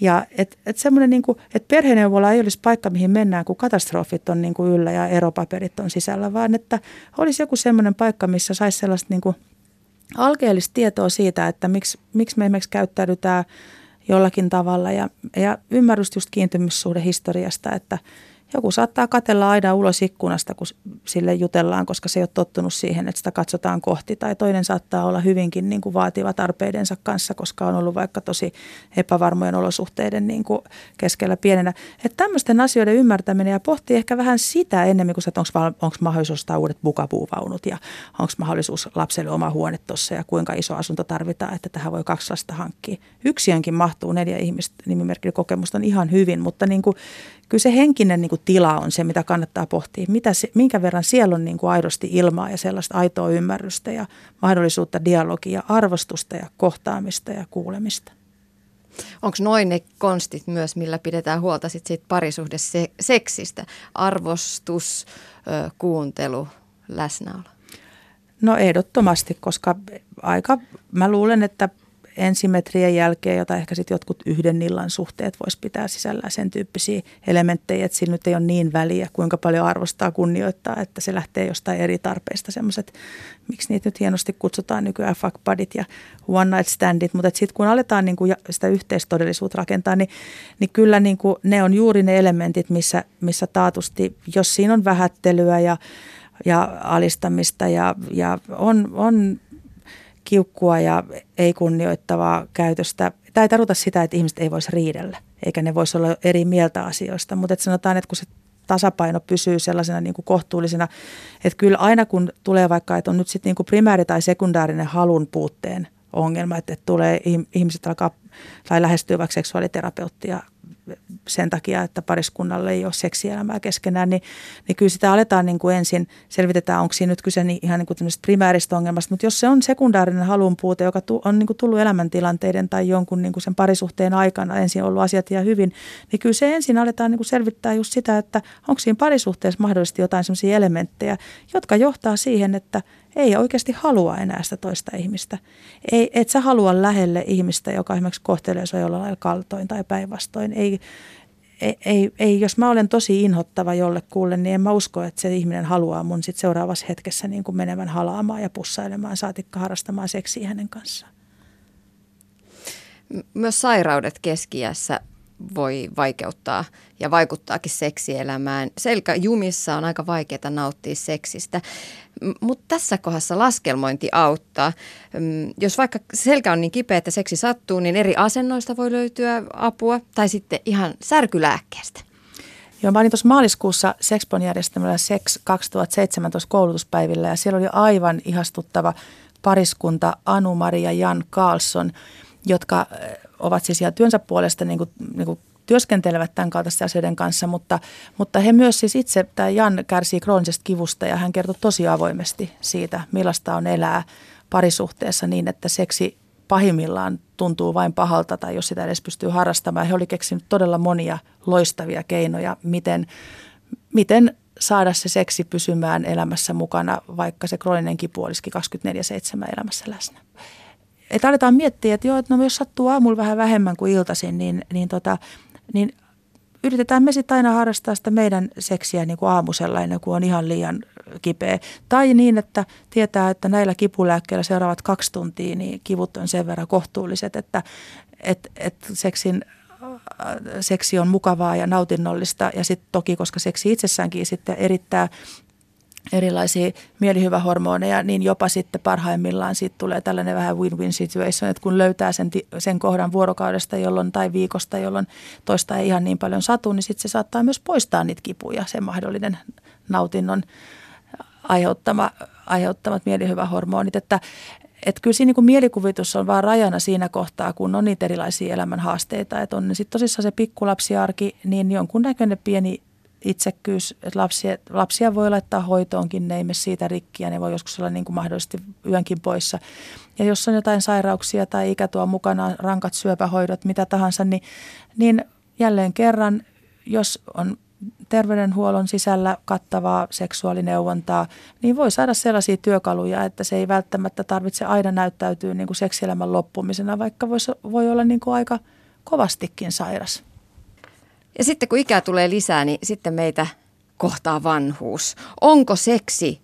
[SPEAKER 4] ja että, että semmoinen, niin kuin, että perheneuvola ei olisi paikka, mihin mennään, kun katastrofit on niin kuin yllä ja eropaperit on sisällä, vaan että olisi joku semmoinen paikka, missä saisi sellaista niin kuin alkeellista tietoa siitä, että miksi, miksi me esimerkiksi käyttäydytään jollakin tavalla ja, ja ymmärrystä just kiintymyssuhdehistoriasta, että – joku saattaa katella aina ulos ikkunasta, kun sille jutellaan, koska se ei ole tottunut siihen, että sitä katsotaan kohti. Tai toinen saattaa olla hyvinkin niin kuin vaativa tarpeidensa kanssa, koska on ollut vaikka tosi epävarmojen olosuhteiden niin kuin keskellä pienenä. Että tämmöisten asioiden ymmärtäminen ja pohtii ehkä vähän sitä enemmän kuin että onko mahdollisuus ostaa uudet bukapuuvaunut ja onko mahdollisuus lapselle oma huone tuossa ja kuinka iso asunto tarvitaan, että tähän voi kaksi lasta hankkia. Yksiönkin mahtuu neljä ihmistä nimimerkillä kokemusta on ihan hyvin, mutta niin kuin kyllä se henkinen niin kuin tila on se, mitä kannattaa pohtia. Mitä se, minkä verran siellä on niin kuin aidosti ilmaa ja sellaista aitoa ymmärrystä ja mahdollisuutta dialogia, arvostusta ja kohtaamista ja kuulemista.
[SPEAKER 3] Onko noin ne konstit myös, millä pidetään huolta sit siitä parisuhdeseksistä? Arvostus, kuuntelu, läsnäolo?
[SPEAKER 4] No ehdottomasti, koska aika, mä luulen, että ensimetrien jälkeen, jota ehkä sitten jotkut yhden illan suhteet voisi pitää sisällään sen tyyppisiä elementtejä, että sillä nyt ei ole niin väliä, kuinka paljon arvostaa, kunnioittaa, että se lähtee jostain eri tarpeista. Semmoiset, miksi niitä nyt hienosti kutsutaan nykyään fuck budit ja one night standit, mutta sitten kun aletaan niin kuin sitä yhteistodellisuutta rakentaa, niin, niin kyllä niin ne on juuri ne elementit, missä, missä taatusti, jos siinä on vähättelyä ja ja alistamista ja, ja on, on kiukkua ja ei kunnioittavaa käytöstä. Tämä ei tarkoita sitä, että ihmiset ei voisi riidellä, eikä ne voisi olla eri mieltä asioista, mutta että sanotaan, että kun se tasapaino pysyy sellaisena niin kuin kohtuullisena, että kyllä aina kun tulee vaikka, että on nyt sitten niin kuin primääri- tai sekundaarinen halun puutteen ongelma, että, että tulee ihmiset alkaa tai lähestyy vaikka seksuaaliterapeuttia sen takia, että pariskunnalle ei ole seksielämää keskenään, niin, niin kyllä sitä aletaan niin kuin ensin selvitetään, onko siinä nyt kyse niin ihan niin kuin primääristä ongelmasta, mutta jos se on sekundaarinen halun puute, joka tu, on niin kuin tullut elämäntilanteiden tai jonkun niin kuin sen parisuhteen aikana ensin ollut asiat ihan hyvin, niin kyllä se ensin aletaan niin kuin selvittää just sitä, että onko siinä parisuhteessa mahdollisesti jotain sellaisia elementtejä, jotka johtaa siihen, että ei oikeasti halua enää sitä toista ihmistä. Ei, et sä halua lähelle ihmistä, joka esimerkiksi kohtelee sua jollain lailla kaltoin tai päinvastoin. Ei, ei, ei, jos mä olen tosi inhottava jollekulle, niin en mä usko, että se ihminen haluaa mun sit seuraavassa hetkessä niin kuin menevän halaamaan ja pussailemaan, saatikka harrastamaan seksiä hänen kanssaan.
[SPEAKER 3] Myös sairaudet keskiässä voi vaikeuttaa ja vaikuttaakin seksielämään. Selkäjumissa on aika vaikeaa nauttia seksistä, mutta tässä kohdassa laskelmointi auttaa. Jos vaikka selkä on niin kipeä, että seksi sattuu, niin eri asennoista voi löytyä apua tai sitten ihan särkylääkkeestä.
[SPEAKER 4] Joo, mä olin tuossa maaliskuussa Sexpon järjestämällä Sex 2017 koulutuspäivillä ja siellä oli aivan ihastuttava pariskunta Anu-Mari ja Jan Carlson, jotka ovat siis ihan työnsä puolesta niin kuin, niin kuin työskentelevät tämän kaltaisten asioiden kanssa, mutta, mutta he myös siis itse, tämä Jan kärsii kroonisesta kivusta ja hän kertoi tosi avoimesti siitä, millaista on elää parisuhteessa niin, että seksi pahimmillaan tuntuu vain pahalta tai jos sitä edes pystyy harrastamaan. He oli keksinyt todella monia loistavia keinoja, miten, miten saada se seksi pysymään elämässä mukana, vaikka se krooninen kipu olisikin 24-7 elämässä läsnä että aletaan miettiä, että joo, että no jos sattuu aamulla vähän vähemmän kuin iltaisin, niin, niin, tota, niin yritetään me sitten aina harrastaa sitä meidän seksiä niin kuin aamusella ennen kuin on ihan liian kipeä. Tai niin, että tietää, että näillä kipulääkkeillä seuraavat kaksi tuntia, niin kivut on sen verran kohtuulliset, että et, et seksin seksi on mukavaa ja nautinnollista ja sitten toki, koska seksi itsessäänkin sitten erittää erilaisia mielihyvähormoneja, niin jopa sitten parhaimmillaan siitä tulee tällainen vähän win-win situation, että kun löytää sen, sen kohdan vuorokaudesta jolloin, tai viikosta, jolloin toista ei ihan niin paljon satu, niin sitten se saattaa myös poistaa niitä kipuja, se mahdollinen nautinnon aiheuttama, aiheuttamat mielihyvähormonit, että että kyllä siinä niin kuin mielikuvitus on vaan rajana siinä kohtaa, kun on niitä erilaisia elämän haasteita. Että on sitten tosissaan se pikkulapsiarki, niin jonkunnäköinen pieni itsekkyys, että lapsia, lapsia voi laittaa hoitoonkin, ne ei mene siitä rikkiä, ne voi joskus olla niin kuin mahdollisesti yönkin poissa. Ja jos on jotain sairauksia tai ikä tuo mukana rankat syöpähoidot, mitä tahansa, niin, niin jälleen kerran, jos on terveydenhuollon sisällä kattavaa seksuaalineuvontaa, niin voi saada sellaisia työkaluja, että se ei välttämättä tarvitse aina näyttäytyä niin kuin seksielämän loppumisena, vaikka voisi, voi olla niin kuin aika kovastikin sairas.
[SPEAKER 3] Ja sitten kun ikää tulee lisää, niin sitten meitä kohtaa vanhuus. Onko seksi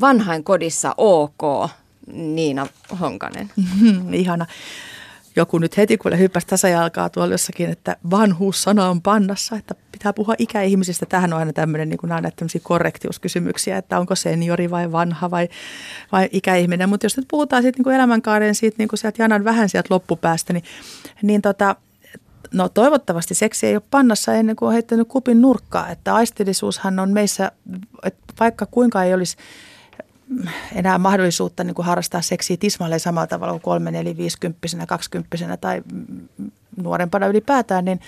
[SPEAKER 3] vanhain kodissa ok, Niina Honkanen?
[SPEAKER 4] Ihana. Joku nyt heti kun hyppäsi tasajalkaa tuolla jossakin, että vanhuussana on pannassa, että pitää puhua ikäihmisistä. Tähän on aina tämmöinen, niin kuin näitä tämmöisiä korrektiuskysymyksiä, että onko seniori vai vanha vai, vai ikäihminen. Mutta jos nyt puhutaan sitten niin elämänkaaren siitä, niin kuin sieltä janan vähän sieltä loppupäästä, niin, niin tota, No toivottavasti seksi ei ole pannassa ennen kuin on heittänyt kupin nurkkaa, että aistillisuushan on meissä, että vaikka kuinka ei olisi enää mahdollisuutta niin kuin harrastaa seksiä tismalleen samalla tavalla kuin kolme, neli, viisikymppisenä, kaksikymppisenä tai nuorempana ylipäätään, niin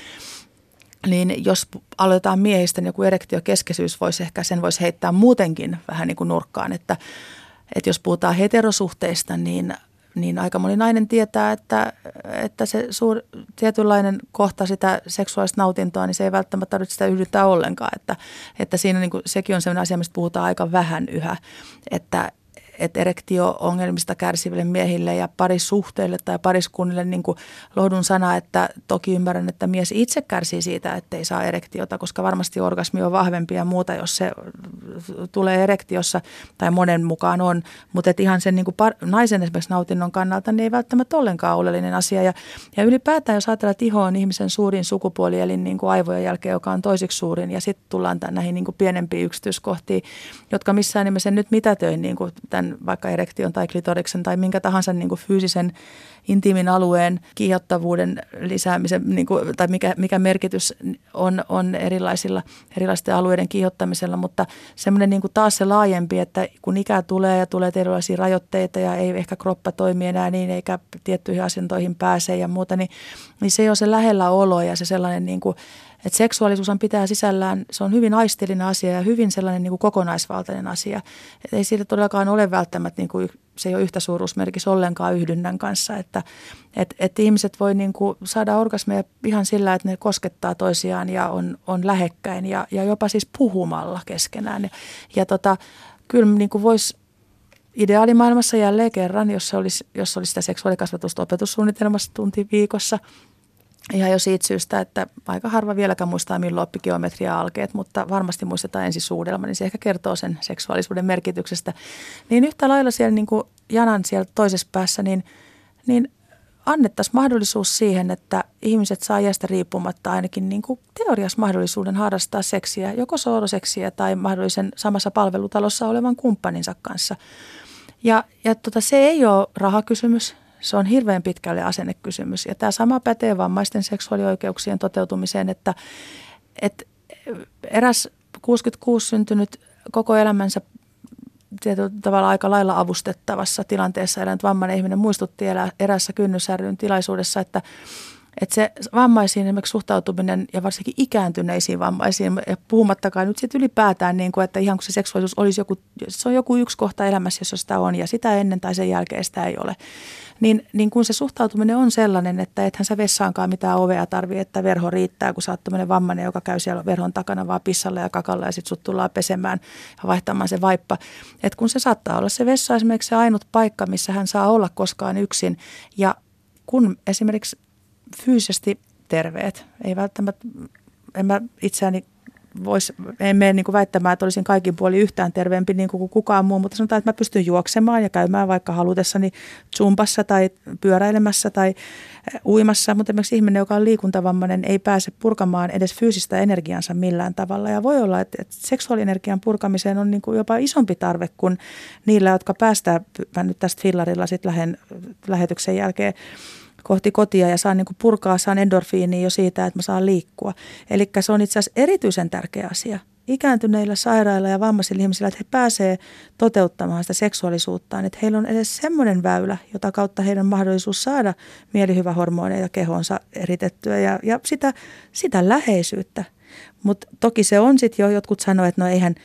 [SPEAKER 4] niin jos aloitetaan miehistä, niin joku erektiokeskeisyys voisi ehkä, sen voisi heittää muutenkin vähän niin kuin nurkkaan, että, että jos puhutaan heterosuhteista, niin niin aika moni nainen tietää, että, että se suur, tietynlainen kohta sitä seksuaalista nautintoa, niin se ei välttämättä tarvitse sitä yhdyttää ollenkaan. Että, että siinä niin kuin, sekin on sellainen asia, mistä puhutaan aika vähän yhä, että, että erektio-ongelmista kärsiville miehille ja parisuhteille tai pariskunnille niin kuin lohdun sana, että toki ymmärrän, että mies itse kärsii siitä, että ei saa erektiota, koska varmasti orgasmi on vahvempi ja muuta, jos se tulee erektiossa tai monen mukaan on, mutta että ihan sen niin kuin par- naisen esimerkiksi nautinnon kannalta niin ei välttämättä ollenkaan oleellinen asia. Ja, ja ylipäätään jos ajatellaan, että iho on ihmisen suurin sukupuoli, eli niin kuin aivojen jälkeen, joka on toisiksi suurin ja sitten tullaan näihin niin kuin pienempiin yksityiskohtiin, jotka missään nimessä nyt mitätöin niin kuin tämän vaikka erektion tai klitoriksen tai minkä tahansa niin kuin fyysisen intiimin alueen kiihottavuuden lisäämisen niin kuin, tai mikä, mikä merkitys on, on erilaisilla, erilaisten alueiden kiihottamisella, mutta semmoinen niin kuin taas se laajempi, että kun ikä tulee ja tulee erilaisia rajoitteita ja ei ehkä kroppa toimi enää niin eikä tiettyihin asentoihin pääse ja muuta, niin, niin se on se lähellä olo ja se sellainen niin kuin, että seksuaalisuus pitää sisällään, se on hyvin aistillinen asia ja hyvin sellainen niin kuin kokonaisvaltainen asia. Et ei siitä todellakaan ole välttämättä, niin kuin, se ei ole yhtä suuruusmerkis ollenkaan yhdynnän kanssa, että et, et ihmiset voi niin kuin saada orgasmeja ihan sillä, että ne koskettaa toisiaan ja on, on lähekkäin ja, ja jopa siis puhumalla keskenään. Ja, ja tota, kyllä niin kuin voisi ideaalimaailmassa jälleen kerran, jos olisi, jos olisi sitä seksuaalikasvatusta opetussuunnitelmassa tunti viikossa – Ihan jo siitä syystä, että aika harva vieläkään muistaa, milloin oppi geometria alkeet, mutta varmasti muistetaan ensin suudelma, niin se ehkä kertoo sen seksuaalisuuden merkityksestä. Niin yhtä lailla siellä niin kuin janan siellä toisessa päässä, niin, niin annettaisiin mahdollisuus siihen, että ihmiset saa iästä riippumatta ainakin niin kuin teoriassa mahdollisuuden harrastaa seksiä, joko sooloseksiä tai mahdollisen samassa palvelutalossa olevan kumppaninsa kanssa. Ja, ja tota, se ei ole rahakysymys, se on hirveän pitkälle asennekysymys. Ja tämä sama pätee vammaisten seksuaalioikeuksien toteutumiseen, että, että eräs 66 syntynyt koko elämänsä tietyllä tavalla aika lailla avustettavassa tilanteessa elänyt vammainen ihminen muistutti erässä kynnysärryn tilaisuudessa, että että se vammaisiin esimerkiksi suhtautuminen ja varsinkin ikääntyneisiin vammaisiin, ja puhumattakaan nyt sitten ylipäätään, niin kuin, että ihan kun se seksuaalisuus olisi joku, se on joku yksi kohta elämässä, jossa sitä on, ja sitä ennen tai sen jälkeen sitä ei ole. Niin, niin kun se suhtautuminen on sellainen, että ethän sä vessaankaan mitään ovea tarvii, että verho riittää, kun sä oot vammainen, joka käy siellä verhon takana vaan pissalla ja kakalla ja sitten sut tullaan pesemään ja vaihtamaan se vaippa. Et kun se saattaa olla se vessa esimerkiksi se ainut paikka, missä hän saa olla koskaan yksin ja kun esimerkiksi fyysisesti terveet. Ei välttämättä, en mä itseäni vois, en mene niin kuin väittämään, että olisin kaikin puolin yhtään terveempi niin kuin kukaan muu, mutta sanotaan, että mä pystyn juoksemaan ja käymään vaikka halutessani zumpassa tai pyöräilemässä tai eh, uimassa, mutta esimerkiksi ihminen, joka on liikuntavammainen, ei pääse purkamaan edes fyysistä energiansa millään tavalla. Ja voi olla, että, että seksuaalienergian purkamiseen on niin kuin jopa isompi tarve kuin niillä, jotka päästään, mä nyt tästä fillarilla sitten lähetyksen jälkeen, kohti kotia ja saan niin kuin purkaa, saan endorfiinia jo siitä, että mä saan liikkua. Eli se on itse asiassa erityisen tärkeä asia ikääntyneillä, sairailla ja vammaisilla ihmisillä, että he pääsevät toteuttamaan sitä seksuaalisuuttaan, että heillä on edes semmoinen väylä, jota kautta heidän mahdollisuus saada mielihyvähormoneja kehonsa eritettyä ja, ja sitä, sitä läheisyyttä. Mutta toki se on sitten jo, jotkut sanoivat, että no eihän –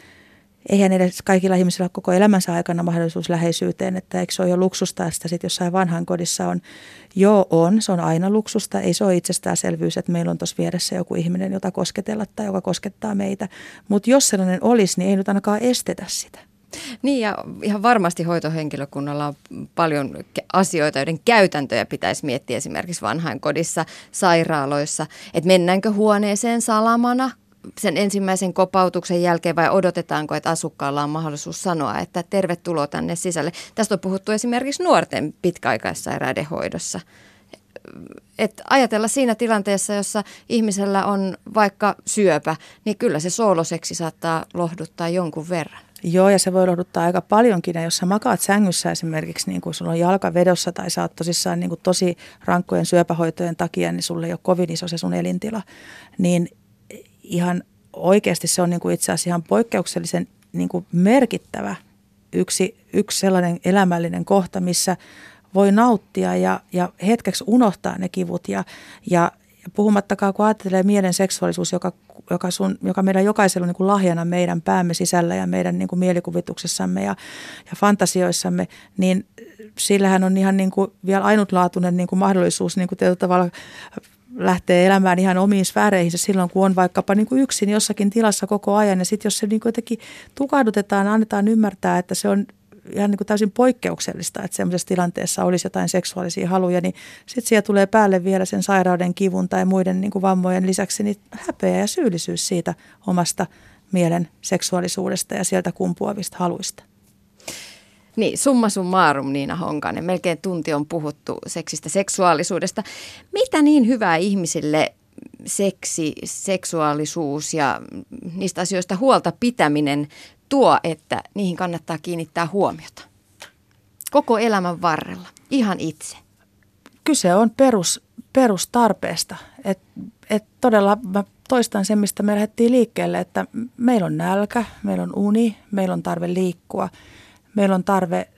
[SPEAKER 4] eihän edes kaikilla ihmisillä ole koko elämänsä aikana mahdollisuus läheisyyteen, että eikö se ole jo luksusta, että sitten jossain vanhan kodissa on, joo on, se on aina luksusta, ei se ole itsestäänselvyys, että meillä on tuossa vieressä joku ihminen, jota kosketella tai joka koskettaa meitä, mutta jos sellainen olisi, niin ei nyt ainakaan estetä sitä.
[SPEAKER 3] Niin ja ihan varmasti hoitohenkilökunnalla on paljon asioita, joiden käytäntöjä pitäisi miettiä esimerkiksi vanhainkodissa, sairaaloissa, että mennäänkö huoneeseen salamana, sen ensimmäisen kopautuksen jälkeen vai odotetaanko, että asukkaalla on mahdollisuus sanoa, että tervetuloa tänne sisälle. Tästä on puhuttu esimerkiksi nuorten pitkäaikaissairaiden hoidossa. Et ajatella siinä tilanteessa, jossa ihmisellä on vaikka syöpä, niin kyllä se sooloseksi saattaa lohduttaa jonkun verran.
[SPEAKER 4] Joo, ja se voi lohduttaa aika paljonkin. Ja jos sä makaat sängyssä esimerkiksi, niin kun sulla on jalka vedossa tai sä oot tosissaan niin tosi rankkojen syöpähoitojen takia, niin sulle ei ole kovin iso se sun elintila, niin ihan oikeasti se on niin kuin itse asiassa ihan poikkeuksellisen niin kuin merkittävä yksi, yksi sellainen elämällinen kohta, missä voi nauttia ja, ja hetkeksi unohtaa ne kivut. Ja, ja puhumattakaan kun ajattelee mielen seksuaalisuus, joka, joka, sun, joka meidän jokaisella on niin kuin lahjana meidän päämme sisällä ja meidän niin kuin mielikuvituksessamme ja, ja fantasioissamme, niin sillähän on ihan niin kuin vielä ainutlaatuinen niin kuin mahdollisuus niin kuin tavalla lähtee elämään ihan omiin sfääreihinsä silloin, kun on vaikkapa niin kuin yksin jossakin tilassa koko ajan. Ja sitten jos se niin kuin jotenkin tukahdutetaan, annetaan ymmärtää, että se on ihan niin kuin täysin poikkeuksellista, että semmoisessa tilanteessa olisi jotain seksuaalisia haluja, niin sitten siellä tulee päälle vielä sen sairauden, kivun tai muiden niin kuin vammojen lisäksi niin häpeä ja syyllisyys siitä omasta mielen seksuaalisuudesta ja sieltä kumpuavista haluista.
[SPEAKER 3] Niin, summa summarum Niina Honkanen. Melkein tunti on puhuttu seksistä, seksuaalisuudesta. Mitä niin hyvää ihmisille seksi, seksuaalisuus ja niistä asioista huolta pitäminen tuo, että niihin kannattaa kiinnittää huomiota? Koko elämän varrella, ihan itse.
[SPEAKER 4] Kyse on perus, perustarpeesta. Et, et todella mä toistan sen, mistä me lähdettiin liikkeelle, että meillä on nälkä, meillä on uni, meillä on tarve liikkua – meillä on tarve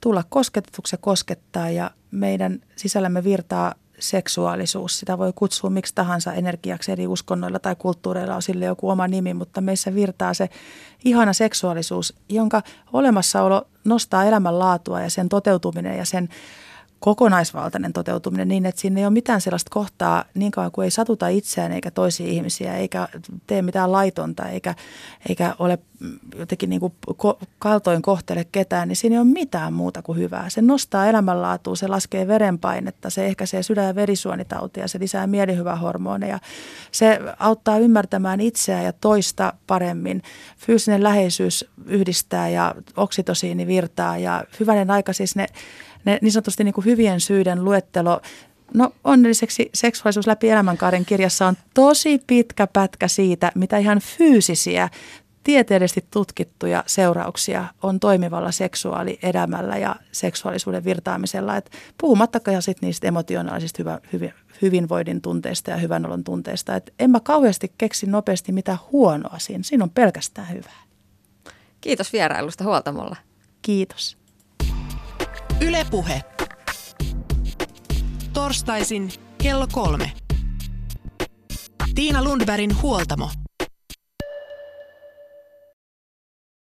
[SPEAKER 4] tulla kosketetuksi ja koskettaa ja meidän sisällämme virtaa seksuaalisuus. Sitä voi kutsua miksi tahansa energiaksi eri uskonnoilla tai kulttuureilla on sille joku oma nimi, mutta meissä virtaa se ihana seksuaalisuus, jonka olemassaolo nostaa elämänlaatua ja sen toteutuminen ja sen kokonaisvaltainen toteutuminen niin, että siinä ei ole mitään sellaista kohtaa niin kauan kuin ei satuta itseään eikä toisia ihmisiä, eikä tee mitään laitonta, eikä, eikä ole jotenkin niin kuin kaltoin kohtele ketään, niin siinä ei ole mitään muuta kuin hyvää. Se nostaa elämänlaatua, se laskee verenpainetta, se ehkäisee sydän- ja verisuonitautia, se lisää mielihyvähormoneja, se auttaa ymmärtämään itseä ja toista paremmin. Fyysinen läheisyys yhdistää ja oksitosiini virtaa ja hyvänen aika siis ne ne niin sanotusti niin kuin hyvien syiden luettelo No onnelliseksi seksuaalisuus läpi elämänkaaren kirjassa on tosi pitkä pätkä siitä, mitä ihan fyysisiä, tieteellisesti tutkittuja seurauksia on toimivalla seksuaalielämällä ja seksuaalisuuden virtaamisella. Et puhumattakaan sitten niistä emotionaalisista hyvä, hyvin, hyvinvoinnin tunteista ja hyvän olon tunteista. Et en mä kauheasti keksi nopeasti mitä huonoa siinä. Siinä on pelkästään hyvää.
[SPEAKER 3] Kiitos vierailusta Huoltamolla.
[SPEAKER 4] Kiitos.
[SPEAKER 2] Ylepuhe. Torstaisin kello kolme. Tiina Lundbergin huoltamo.